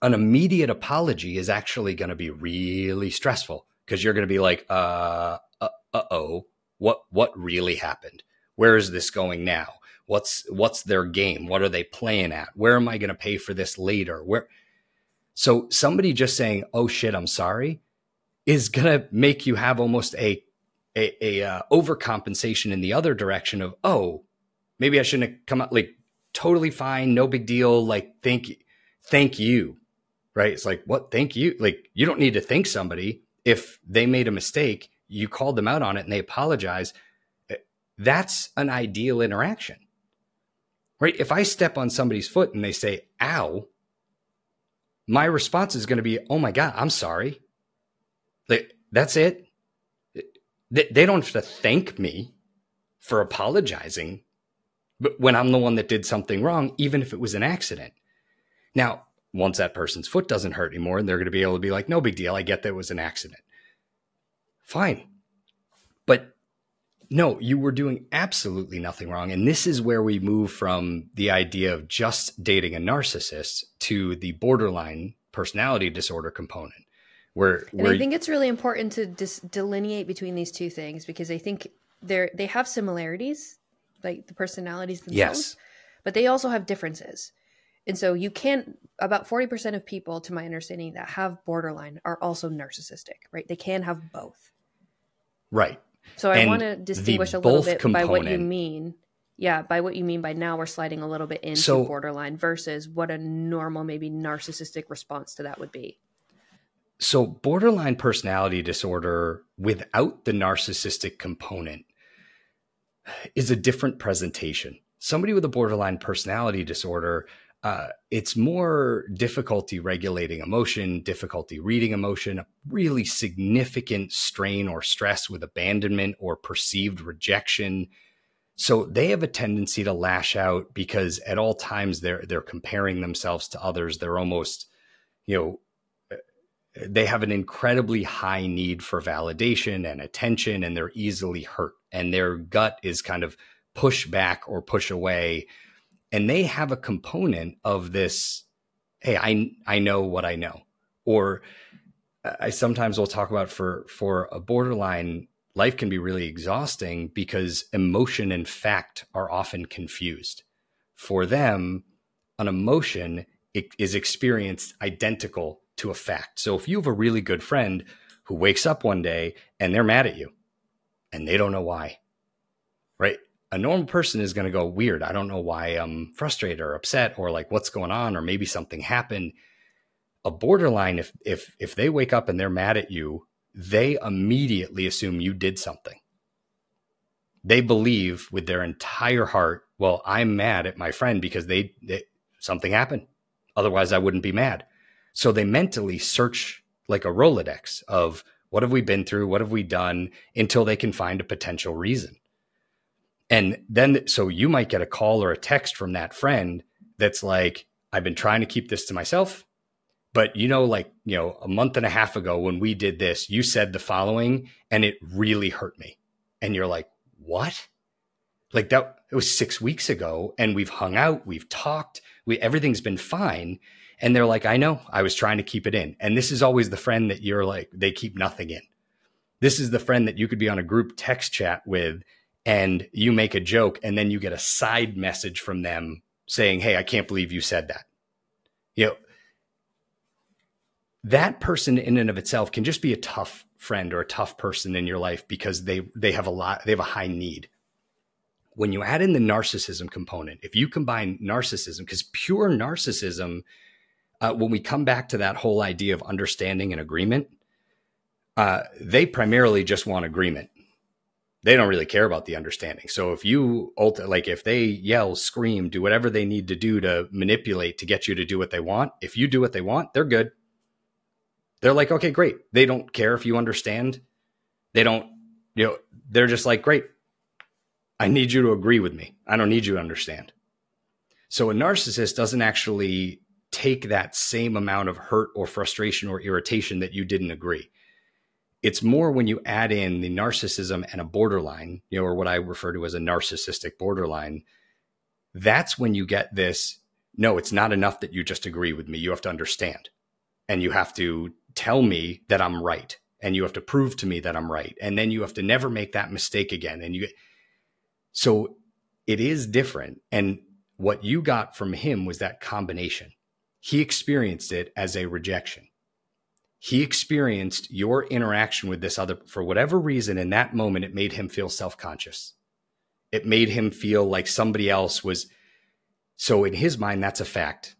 an immediate apology is actually going to be really stressful because you're going to be like, uh, uh, oh, what, what really happened? Where is this going now? What's what's their game? What are they playing at? Where am I going to pay for this later? Where so somebody just saying, "Oh shit, I'm sorry," is going to make you have almost a a, a uh, overcompensation in the other direction of, "Oh, maybe I shouldn't have come out like totally fine, no big deal, like thank you, thank you." Right? It's like, "What? Thank you." Like you don't need to thank somebody if they made a mistake, you called them out on it and they apologize. That's an ideal interaction right? If I step on somebody's foot and they say, ow, my response is going to be, oh my God, I'm sorry. Like, that's it. They don't have to thank me for apologizing but when I'm the one that did something wrong, even if it was an accident. Now, once that person's foot doesn't hurt anymore, and they're going to be able to be like, no big deal. I get that it was an accident. Fine. But no, you were doing absolutely nothing wrong. And this is where we move from the idea of just dating a narcissist to the borderline personality disorder component. Where, and I think it's really important to dis- delineate between these two things because I think they're they have similarities, like the personalities themselves, yes. but they also have differences. And so you can't—about 40% of people to my understanding that have borderline are also narcissistic, right? They can have both. Right. So I want to distinguish a little bit by what you mean yeah, by what you mean by now we're sliding a little bit into So- borderline versus what a normal, maybe narcissistic response to that would be. So, borderline personality disorder without the narcissistic component is a different presentation. Somebody with a borderline personality disorder, uh, it's more difficulty regulating emotion, difficulty reading emotion, a really significant strain or stress with abandonment or perceived rejection. So they have a tendency to lash out because at all times they're they're comparing themselves to others. They're almost, you know, they have an incredibly high need for validation and attention and they're easily hurt and their gut is kind of push back or push away and they have a component of this hey i i know what i know or uh, i sometimes will talk about for for a borderline life can be really exhausting because emotion and fact are often confused for them an emotion is experienced identical to a fact. So if you have a really good friend who wakes up one day and they're mad at you and they don't know why, right? A normal person is going to go weird. I don't know why I'm frustrated or upset or like what's going on or maybe something happened. A borderline if if if they wake up and they're mad at you, they immediately assume you did something. They believe with their entire heart, well, I'm mad at my friend because they, they something happened. Otherwise I wouldn't be mad. So they mentally search like a Rolodex of what have we been through? What have we done until they can find a potential reason. And then, so you might get a call or a text from that friend that's like, I've been trying to keep this to myself. But you know, like, you know, a month and a half ago when we did this, you said the following and it really hurt me. And you're like, what? Like that, it was six weeks ago and we've hung out, we've talked, we, everything's been fine. And they're like, I know, I was trying to keep it in. And this is always the friend that you're like, they keep nothing in. This is the friend that you could be on a group text chat with and you make a joke and then you get a side message from them saying, Hey, I can't believe you said that. You know, that person in and of itself can just be a tough friend or a tough person in your life because they they have a lot they have a high need when you add in the narcissism component if you combine narcissism because pure narcissism uh, when we come back to that whole idea of understanding and agreement, uh, they primarily just want agreement. They don't really care about the understanding. So if you like if they yell, scream, do whatever they need to do to manipulate to get you to do what they want, if you do what they want, they're good. They're like, okay, great. They don't care if you understand. They don't, you know, they're just like, great. I need you to agree with me. I don't need you to understand. So a narcissist doesn't actually take that same amount of hurt or frustration or irritation that you didn't agree. It's more when you add in the narcissism and a borderline, you know, or what I refer to as a narcissistic borderline. That's when you get this no, it's not enough that you just agree with me. You have to understand and you have to tell me that I'm right and you have to prove to me that I'm right. And then you have to never make that mistake again. And you, so it is different. And what you got from him was that combination he experienced it as a rejection. He experienced your interaction with this other, for whatever reason, in that moment, it made him feel self conscious. It made him feel like somebody else was. So, in his mind, that's a fact.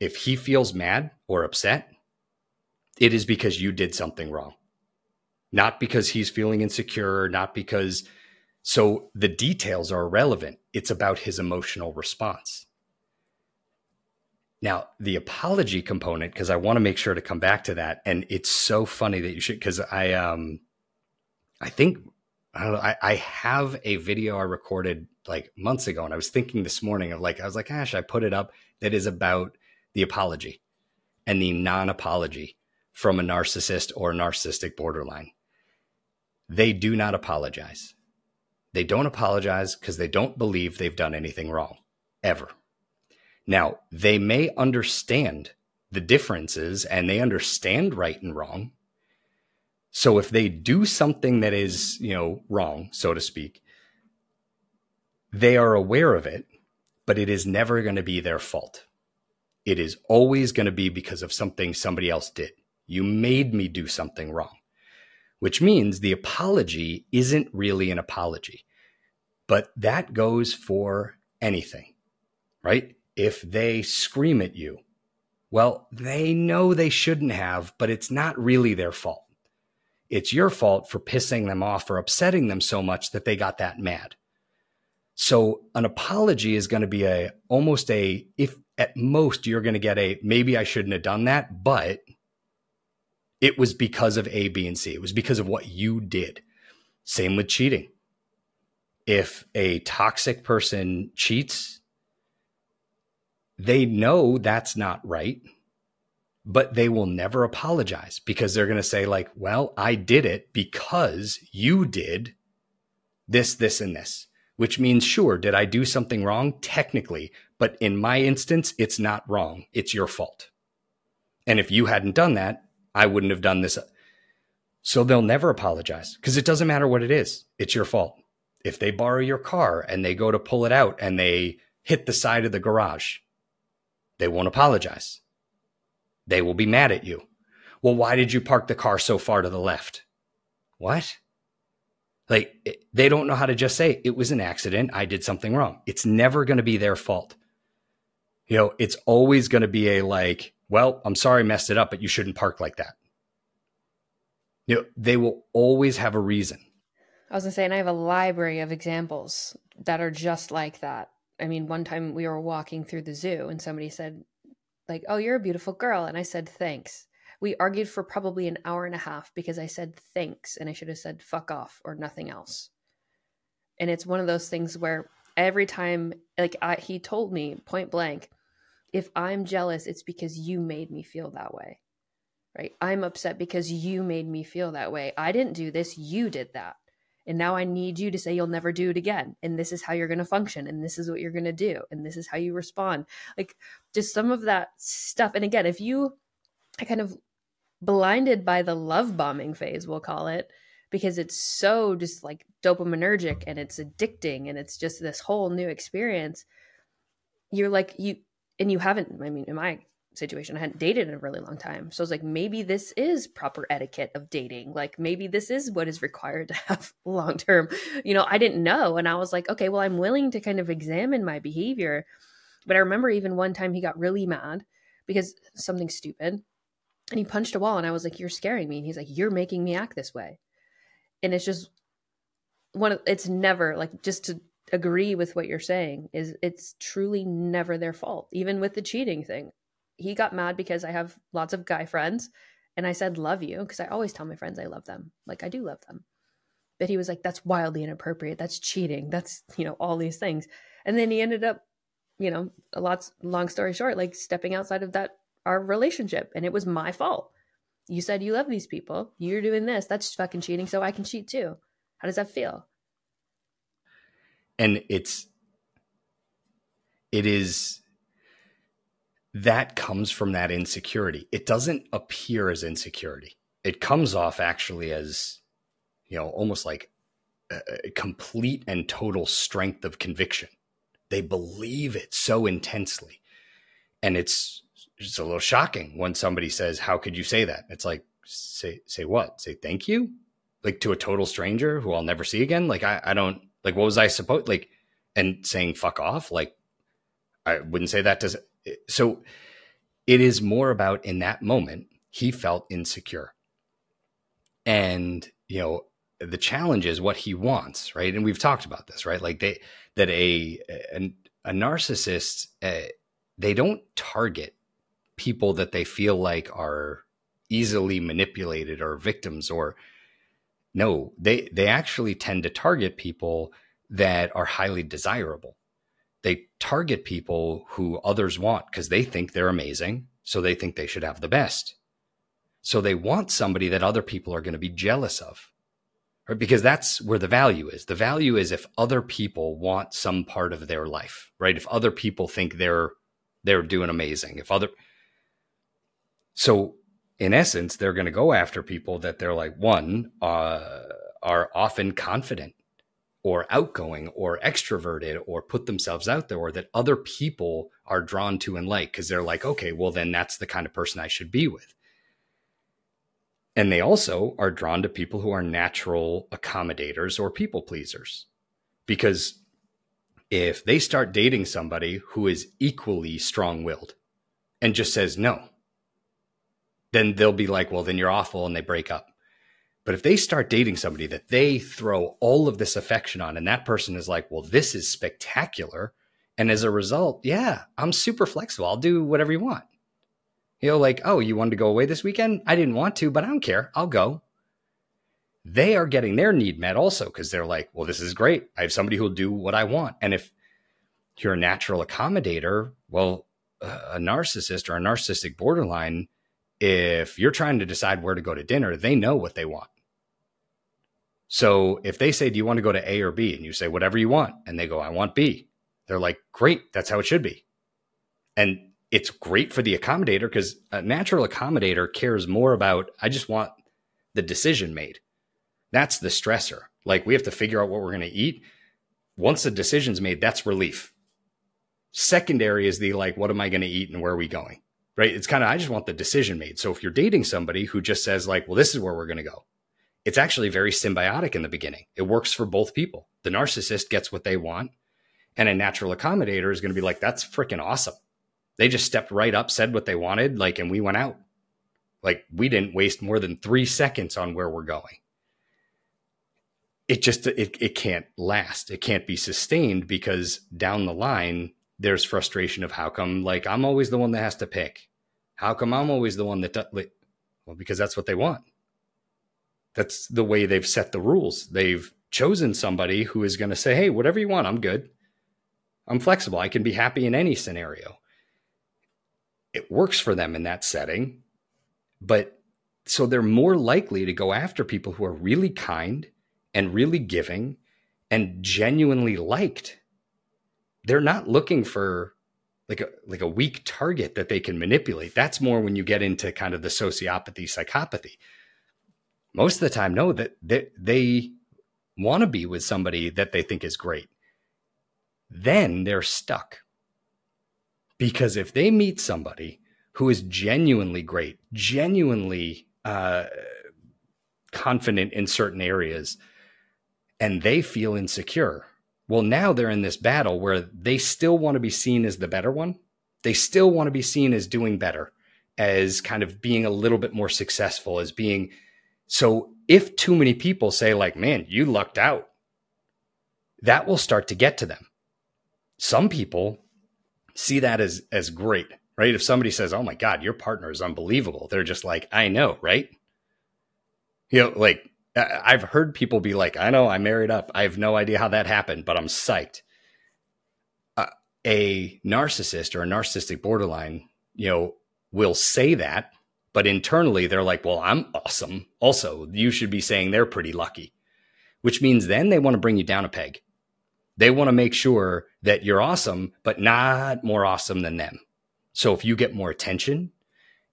If he feels mad or upset, it is because you did something wrong, not because he's feeling insecure, not because. So, the details are irrelevant. It's about his emotional response. Now, the apology component, because I want to make sure to come back to that, and it's so funny that you should, because I, um, I think I don't know, I, I have a video I recorded like months ago, and I was thinking this morning of like, I was like, gosh, I put it up that is about the apology and the non-apology from a narcissist or narcissistic borderline. They do not apologize. They don't apologize because they don't believe they've done anything wrong ever. Now, they may understand the differences and they understand right and wrong. So if they do something that is, you know, wrong, so to speak, they are aware of it, but it is never going to be their fault. It is always going to be because of something somebody else did. You made me do something wrong, which means the apology isn't really an apology. But that goes for anything, right? If they scream at you, well, they know they shouldn't have, but it's not really their fault. It's your fault for pissing them off or upsetting them so much that they got that mad. So an apology is going to be a almost a if at most you're going to get a maybe I shouldn't have done that, but it was because of A, B, and C. It was because of what you did. Same with cheating. If a toxic person cheats, they know that's not right, but they will never apologize because they're going to say, like, well, I did it because you did this, this, and this which means, sure, did I do something wrong? Technically. But in my instance, it's not wrong. It's your fault. And if you hadn't done that, I wouldn't have done this. So they'll never apologize because it doesn't matter what it is. It's your fault. If they borrow your car and they go to pull it out and they hit the side of the garage, they won't apologize. They will be mad at you. Well, why did you park the car so far to the left? What? Like they don't know how to just say it was an accident. I did something wrong. It's never going to be their fault. You know, it's always going to be a like, well, I'm sorry, I messed it up, but you shouldn't park like that. You know, they will always have a reason. I was gonna say, and I have a library of examples that are just like that. I mean, one time we were walking through the zoo and somebody said, like, oh, you're a beautiful girl. And I said, thanks we argued for probably an hour and a half because I said thanks and I should have said fuck off or nothing else. And it's one of those things where every time, like I, he told me point blank, if I'm jealous, it's because you made me feel that way. Right? I'm upset because you made me feel that way. I didn't do this, you did that. And now I need you to say you'll never do it again. And this is how you're going to function. And this is what you're going to do. And this is how you respond. Like just some of that stuff. And again, if you I kind of blinded by the love bombing phase, we'll call it, because it's so just like dopaminergic and it's addicting and it's just this whole new experience. You're like, you, and you haven't, I mean, in my situation, I hadn't dated in a really long time. So I was like, maybe this is proper etiquette of dating. Like maybe this is what is required to have long term. You know, I didn't know. And I was like, okay, well, I'm willing to kind of examine my behavior. But I remember even one time he got really mad because something stupid and he punched a wall and i was like you're scaring me and he's like you're making me act this way and it's just one of it's never like just to agree with what you're saying is it's truly never their fault even with the cheating thing he got mad because i have lots of guy friends and i said love you because i always tell my friends i love them like i do love them but he was like that's wildly inappropriate that's cheating that's you know all these things and then he ended up you know a lot long story short like stepping outside of that our relationship and it was my fault. You said you love these people. You're doing this. That's fucking cheating. So I can cheat too. How does that feel? And it's, it is, that comes from that insecurity. It doesn't appear as insecurity. It comes off actually as, you know, almost like a, complete and total strength of conviction. They believe it so intensely. And it's it's a little shocking when somebody says, "How could you say that?" It's like, say say what? Say thank you, like to a total stranger who I'll never see again. Like I I don't like what was I supposed like, and saying fuck off. Like I wouldn't say that to. So it is more about in that moment he felt insecure, and you know the challenge is what he wants, right? And we've talked about this, right? Like they that a a, a narcissist. Uh, they don't target people that they feel like are easily manipulated or victims or no they they actually tend to target people that are highly desirable they target people who others want because they think they're amazing so they think they should have the best. So they want somebody that other people are going to be jealous of right? Because that's where the value is. The value is if other people want some part of their life right? If other people think they're they're doing amazing if other so in essence, they're going to go after people that they're like one uh, are often confident or outgoing or extroverted or put themselves out there or that other people are drawn to and like because they're like okay well then that's the kind of person i should be with. And they also are drawn to people who are natural accommodators or people pleasers. Because if they start dating somebody who is equally strong-willed and just says no then they'll be like well then you're awful and they break up but if they start dating somebody that they throw all of this affection on and that person is like well this is spectacular and as a result yeah i'm super flexible i'll do whatever you want you know like oh you wanted to go away this weekend i didn't want to but i don't care i'll go they are getting their need met also because they're like, well, this is great. I have somebody who'll do what I want. And if you're a natural accommodator, well, a narcissist or a narcissistic borderline, if you're trying to decide where to go to dinner, they know what they want. So if they say, Do you want to go to A or B? And you say, Whatever you want. And they go, I want B. They're like, Great. That's how it should be. And it's great for the accommodator because a natural accommodator cares more about, I just want the decision made. That's the stressor. Like we have to figure out what we're going to eat. Once the decision's made, that's relief. Secondary is the like, what am I going to eat and where are we going? Right. It's kind of, I just want the decision made. So if you're dating somebody who just says, like, well, this is where we're going to go, it's actually very symbiotic in the beginning. It works for both people. The narcissist gets what they want, and a natural accommodator is going to be like, that's freaking awesome. They just stepped right up, said what they wanted, like, and we went out. Like, we didn't waste more than three seconds on where we're going it just it, it can't last it can't be sustained because down the line there's frustration of how come like i'm always the one that has to pick how come i'm always the one that does well because that's what they want that's the way they've set the rules they've chosen somebody who is going to say hey whatever you want i'm good i'm flexible i can be happy in any scenario it works for them in that setting but so they're more likely to go after people who are really kind and really giving and genuinely liked. They're not looking for like a like a weak target that they can manipulate. That's more when you get into kind of the sociopathy, psychopathy. Most of the time, no, that they, they want to be with somebody that they think is great. Then they're stuck. Because if they meet somebody who is genuinely great, genuinely uh, confident in certain areas, and they feel insecure. Well, now they're in this battle where they still want to be seen as the better one. They still want to be seen as doing better, as kind of being a little bit more successful, as being so. If too many people say, like, man, you lucked out, that will start to get to them. Some people see that as as great, right? If somebody says, "Oh my god, your partner is unbelievable," they're just like, "I know, right?" You know, like I've heard people be like, I know I married up. I have no idea how that happened, but I'm psyched. Uh, a narcissist or a narcissistic borderline, you know, will say that, but internally they're like, well, I'm awesome. Also, you should be saying they're pretty lucky, which means then they want to bring you down a peg. They want to make sure that you're awesome, but not more awesome than them. So if you get more attention,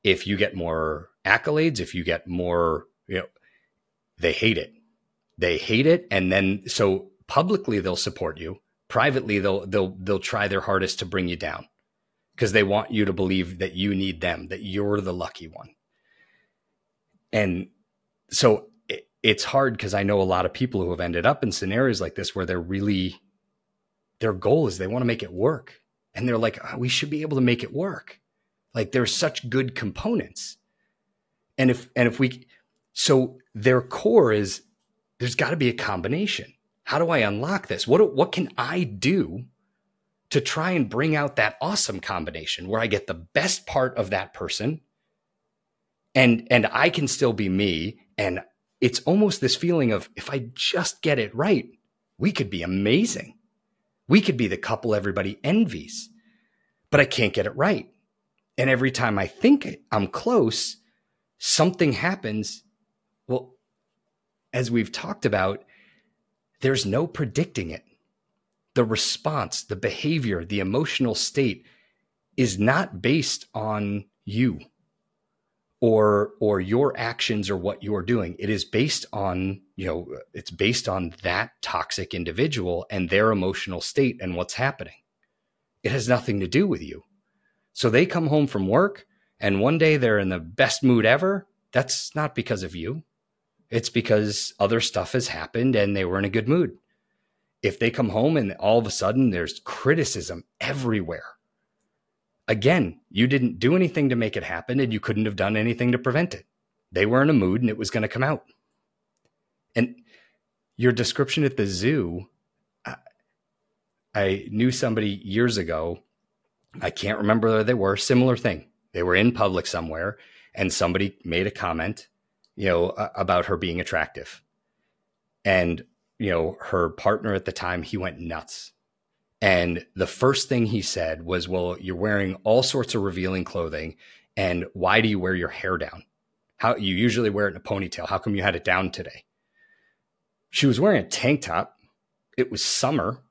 if you get more accolades, if you get more, you know, they hate it. They hate it, and then so publicly they'll support you. Privately, they'll they'll they'll try their hardest to bring you down because they want you to believe that you need them, that you're the lucky one. And so it, it's hard because I know a lot of people who have ended up in scenarios like this where they're really their goal is they want to make it work, and they're like, oh, we should be able to make it work. Like there's such good components, and if and if we so their core is there's got to be a combination. How do I unlock this? What, what can I do to try and bring out that awesome combination where I get the best part of that person and and I can still be me and it's almost this feeling of if I just get it right, we could be amazing. We could be the couple everybody envies. But I can't get it right. And every time I think I'm close, something happens well, as we've talked about, there's no predicting it. The response, the behavior, the emotional state is not based on you or or your actions or what you're doing. It is based on you know it's based on that toxic individual and their emotional state and what's happening. It has nothing to do with you. So they come home from work and one day they're in the best mood ever. That's not because of you. It's because other stuff has happened and they were in a good mood. If they come home and all of a sudden there's criticism everywhere, again, you didn't do anything to make it happen and you couldn't have done anything to prevent it. They were in a mood and it was going to come out. And your description at the zoo, I, knew somebody years ago. I can't remember where they were. Similar thing. They were in public somewhere and somebody made a comment, you know, about her being attractive. And, you know, her partner at the time, he went nuts. And the first thing he said was, Well, you're wearing all sorts of revealing clothing. And why do you wear your hair down? How you usually wear it in a ponytail. How come you had it down today? She was wearing a tank top. It was summer.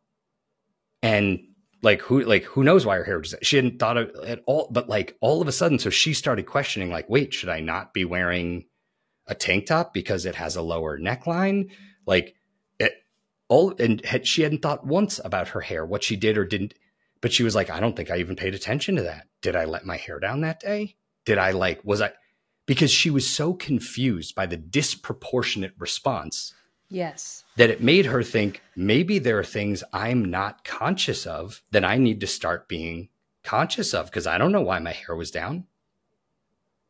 And like who like who knows why her hair was she hadn't thought of at all but like all of a sudden so she started questioning like wait should i not be wearing a tank top because it has a lower neckline like all and had, she hadn't thought once about her hair what she did or didn't but she was like i don't think i even paid attention to that. Did i let my hair down that day? Did i like was i because she was so confused by the disproportionate response yes. that it made her think maybe there are things i'm not conscious of that i need to start being conscious of because i don't know why my hair was down.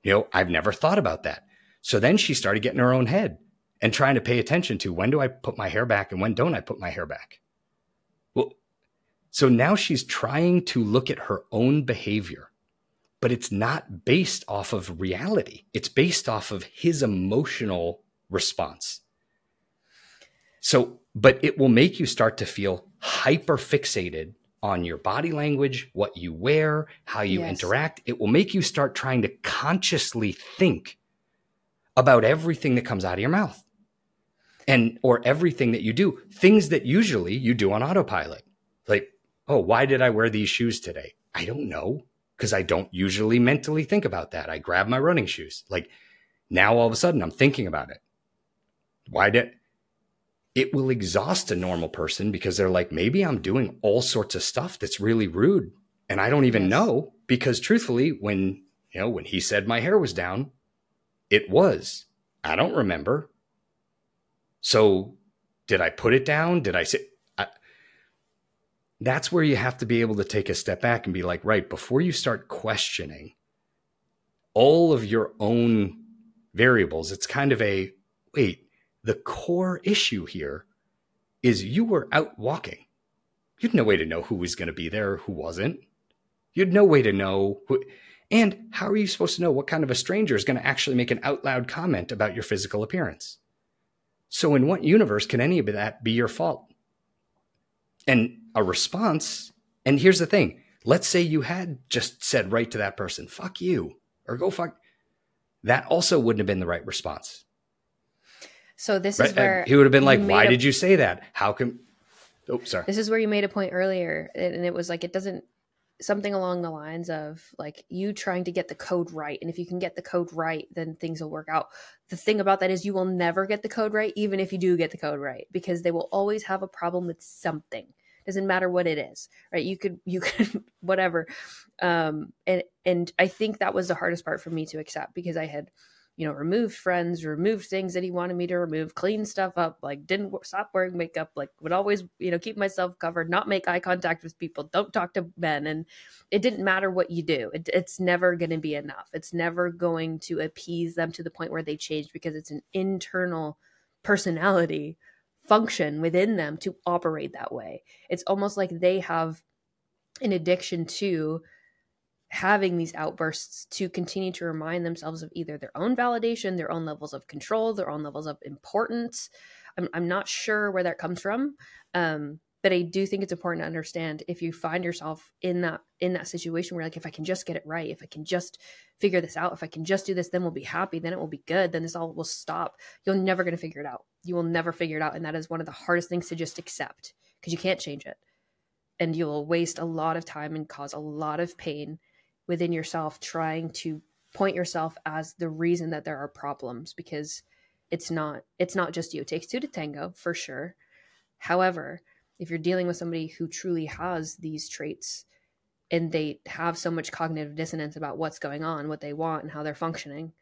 You know i've never thought about that. So then she started getting her own head and trying to pay attention to when do I put my hair back and when don't I put my hair back? Well, so now she's trying to look at her own behavior, but it's not based off of reality. It's based off of his emotional response. So, but it will make you start to feel hyper fixated on your body language, what you wear, how you yes. interact. It will make you start trying to consciously think about everything that comes out of your mouth and or everything that you do things that usually you do on autopilot. Like oh why did i wear these shoes today? I don't know because i don't usually mentally think about that. I grab my running shoes. Like now all of a sudden i'm thinking about it. Why did it will exhaust a normal person because they're like maybe i'm doing all sorts of stuff that's really rude and i don't even yes. know because truthfully when you know when he said my hair was down it was. I don't remember so did I put it down? Did I say? I, that's where you have to be able to take a step back and be like, right, before you start questioning all of your own variables, it's kind of a wait, the core issue here is you were out walking. You had no way to know who was going to be there, who wasn't. You had no way to know who. And how are you supposed to know what kind of a stranger is going to actually make an out loud comment about your physical appearance? So, in what universe can any of that be your fault? And a response, and here's the thing let's say you had just said right to that person, fuck you, or go fuck. That also wouldn't have been the right response. So, this right? is where he would have been like, why a- did you say that? How come? Oh, sorry. This is where you made a point earlier, and it was like, it doesn't something along the lines of like you trying to get the code right and if you can get the code right then things will work out. The thing about that is you will never get the code right even if you do get the code right because they will always have a problem with something. Doesn't matter what it is right? You could you could whatever. Um and and i think that was the hardest part for me to accept because i had you know, removed friends, removed things that he wanted me to remove, clean stuff up, like didn't stop wearing makeup, like would always, you know, keep myself covered, not make eye contact with people, don't talk to men. And it didn't matter what you do. It, it's never going to be enough. It's never going to appease them to the point where they change because it's an internal personality function within them to operate that way. It's almost like they have an addiction to having these outbursts to continue to remind themselves of either their own validation, their own levels of control, their own levels of importance. I'm, I'm not sure where that comes from. Um, but I do think it's important to understand if you find yourself in that in that situation where like if I can just get it right, if I can just figure this out, if I can just do this, then we'll be happy, then it will be good, then this all will stop. You're never going to figure it out. You will never figure it out, and that is one of the hardest things to just accept because you can't change it, and you will waste a lot of time and cause a lot of pain within yourself trying to point yourself as the reason that there are problems because it's not it's not just you it takes two to tango for sure however if you're dealing with somebody who truly has these traits and they have so much cognitive dissonance about what's going on what they want and how they're functioning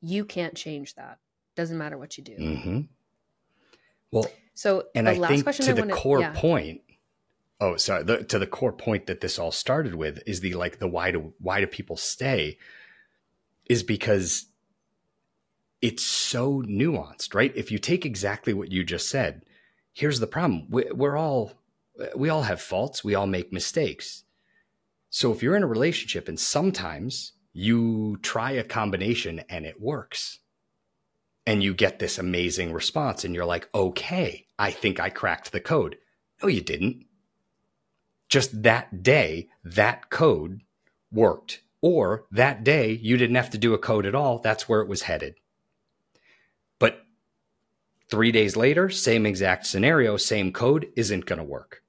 you can't change that doesn't matter what you do mm-hmm. Well, so and the I last think question to I the core yeah. point. Oh, sorry. The, to the core point that this all started with is the like the why do why do people stay? Is because it's so nuanced, right? If you take exactly what you just said, here's the problem: we, we're all we all have faults. We all make mistakes. So if you're in a relationship and sometimes you try a combination and it works, and you get this amazing response, and you're like, okay, I think I cracked the code. No, you didn't. Just that day, that code worked. Or that day, you didn't have to do a code at all. That's where it was headed. But three days later, same exact scenario, same code isn't going to work.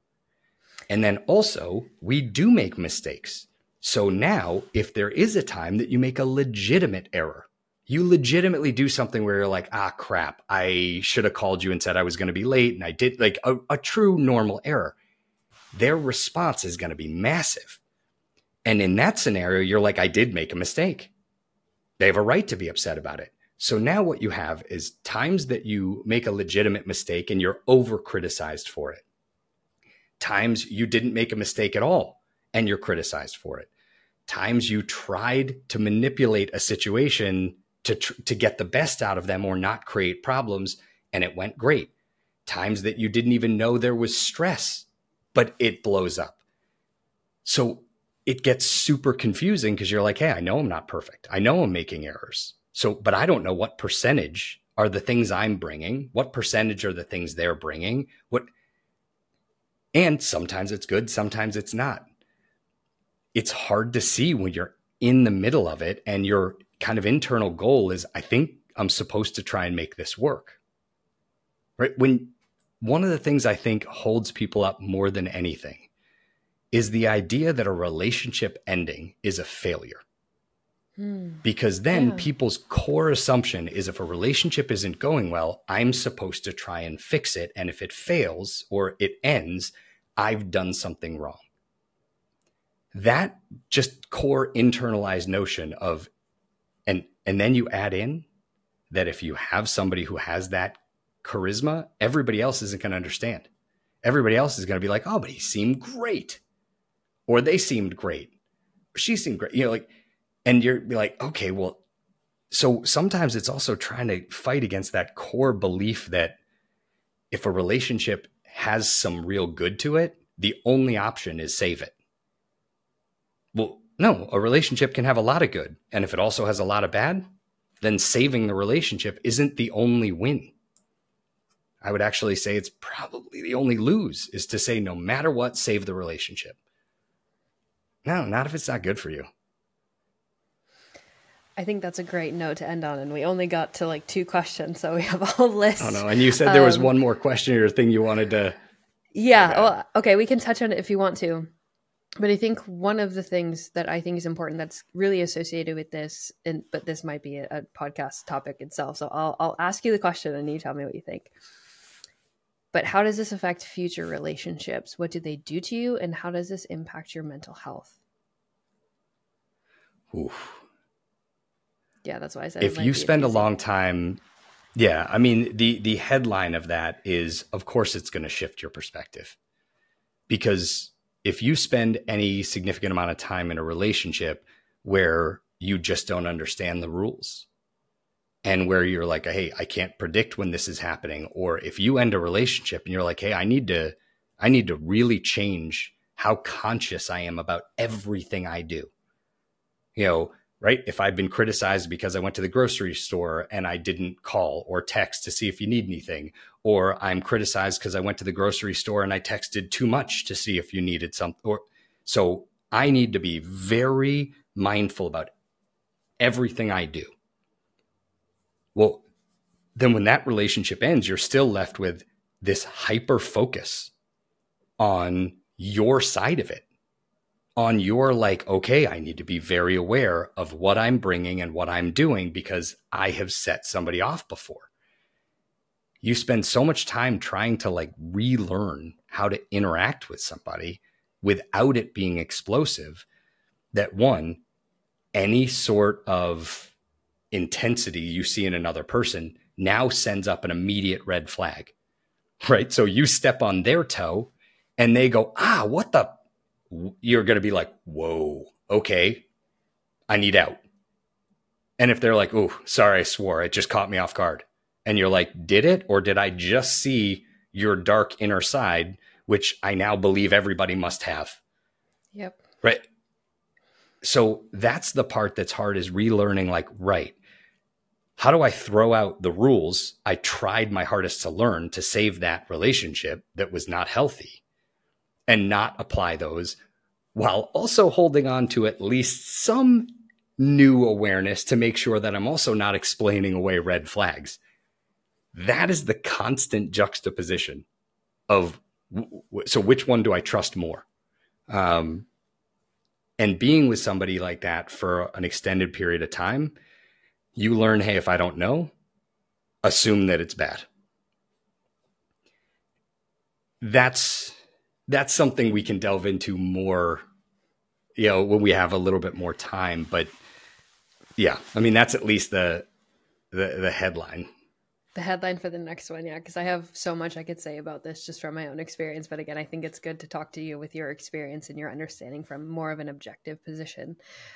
And then also, we do make mistakes. So now, if there is a time that you make a legitimate error, you legitimately do something where you're like, ah, crap, I should have called you and said I was going to be late. And I did like a, a true normal error. Their response is going to be massive. And in that scenario, you're like, I did make a mistake. They have a right to be upset about it. So now what you have is times that you make a legitimate mistake and you're over criticized for it. Times you didn't make a mistake at all and you're criticized for it. Times you tried to manipulate a situation to tr- to get the best out of them or not create problems and it went great. Times that you didn't even know there was stress, but it blows up. So it gets super confusing because you're like, hey, I know I'm not perfect. I know I'm making errors. So, but I don't know what percentage are the things I'm bringing, what percentage are the things they're bringing, what, and sometimes it's good, sometimes it's not. It's hard to see when you're in the middle of it and your kind of internal goal is, I think I'm supposed to try and make this work. Right? When one of the things I think holds people up more than anything is the idea that a relationship ending is a failure. Hmm. Because then Yeah. people's core assumption is if a relationship isn't going well, I'm supposed to try and fix it. And if it fails or it ends, I've done something wrong. That just core internalized notion of, and, and then you add in that if you have somebody who has that charisma, everybody else isn't going to understand. Everybody else is going to be like, oh, but he seemed great. Or they seemed great. She seemed great. You know, like, and you're like, okay, well, so sometimes it's also trying to fight against that core belief that if a relationship has some real good to it, the only option is save it. Well, no, a relationship can have a lot of good. And if it also has a lot of bad, then saving the relationship isn't the only win. I would actually say it's probably the only lose is to say, no matter what, save the relationship. No, not if it's not good for you. I think that's a great note to end on, and we only got to like two questions, so we have a whole list. Oh no! And you said there was Um, one more question or thing you wanted to. Yeah. Okay. Well, okay, we can touch on it if you want to. But I think one of the things that I think is important that's really associated with this, and but this might be a, a podcast topic itself. So I'll I'll ask you the question and you tell me what you think. But how does this affect future relationships? What do they do to you, and how does this impact your mental health? Oof. Yeah, that's why I said. If you spend a long time, yeah, I mean the the headline of that is, of course, it's going to shift your perspective, because if you spend any significant amount of time in a relationship where you just don't understand the rules, and where you're like, hey, I can't predict when this is happening, or if you end a relationship and you're like, hey, I need to, I need to really change how conscious I am about everything I do. You know, right? If I've been criticized because I went to the grocery store and I didn't call or text to see if you need anything, or I'm criticized because I went to the grocery store and I texted too much to see if you needed something, or so I need to be very mindful about everything I do. Well, then when that relationship ends, you're still left with this hyper focus on your side of it on your like okay i need to be very aware of what i'm bringing and what i'm doing because i have set somebody off before. You spend so much time trying to like relearn how to interact with somebody without it being explosive that one any sort of intensity you see in another person now sends up an immediate red flag right? So you step on their toe and they go, ah, what the? You're going to be like, whoa, okay, I need out. And if they're like, oh, sorry, I swore, it just caught me off guard. And you're like, did it? Or did I just see your dark inner side, which I now believe everybody must have? Yep. Right. So that's the part that's hard is relearning, like, right, how do I throw out the rules I tried my hardest to learn to save that relationship that was not healthy and not apply those while also holding on to at least some new awareness to make sure that I'm also not explaining away red flags. That is the constant juxtaposition of so which one do I trust more? Um, and being with somebody like that for an extended period of time you learn hey, if I don't know, assume that it's bad. That's that's something we can delve into more you know when we have a little bit more time but yeah i mean that's at least the the, the headline the headline for the next one yeah because i have so much i could say about this just from my own experience but again i think it's good to talk to you with your experience and your understanding from more of an objective position.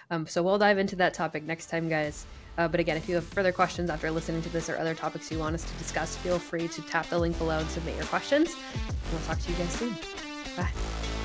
Um, so we'll dive into that topic next time guys. Uh, but again if you have further questions after listening to this or other topics you want us to discuss feel free to tap the link below and submit your questions. And we'll talk to you guys soon. Bye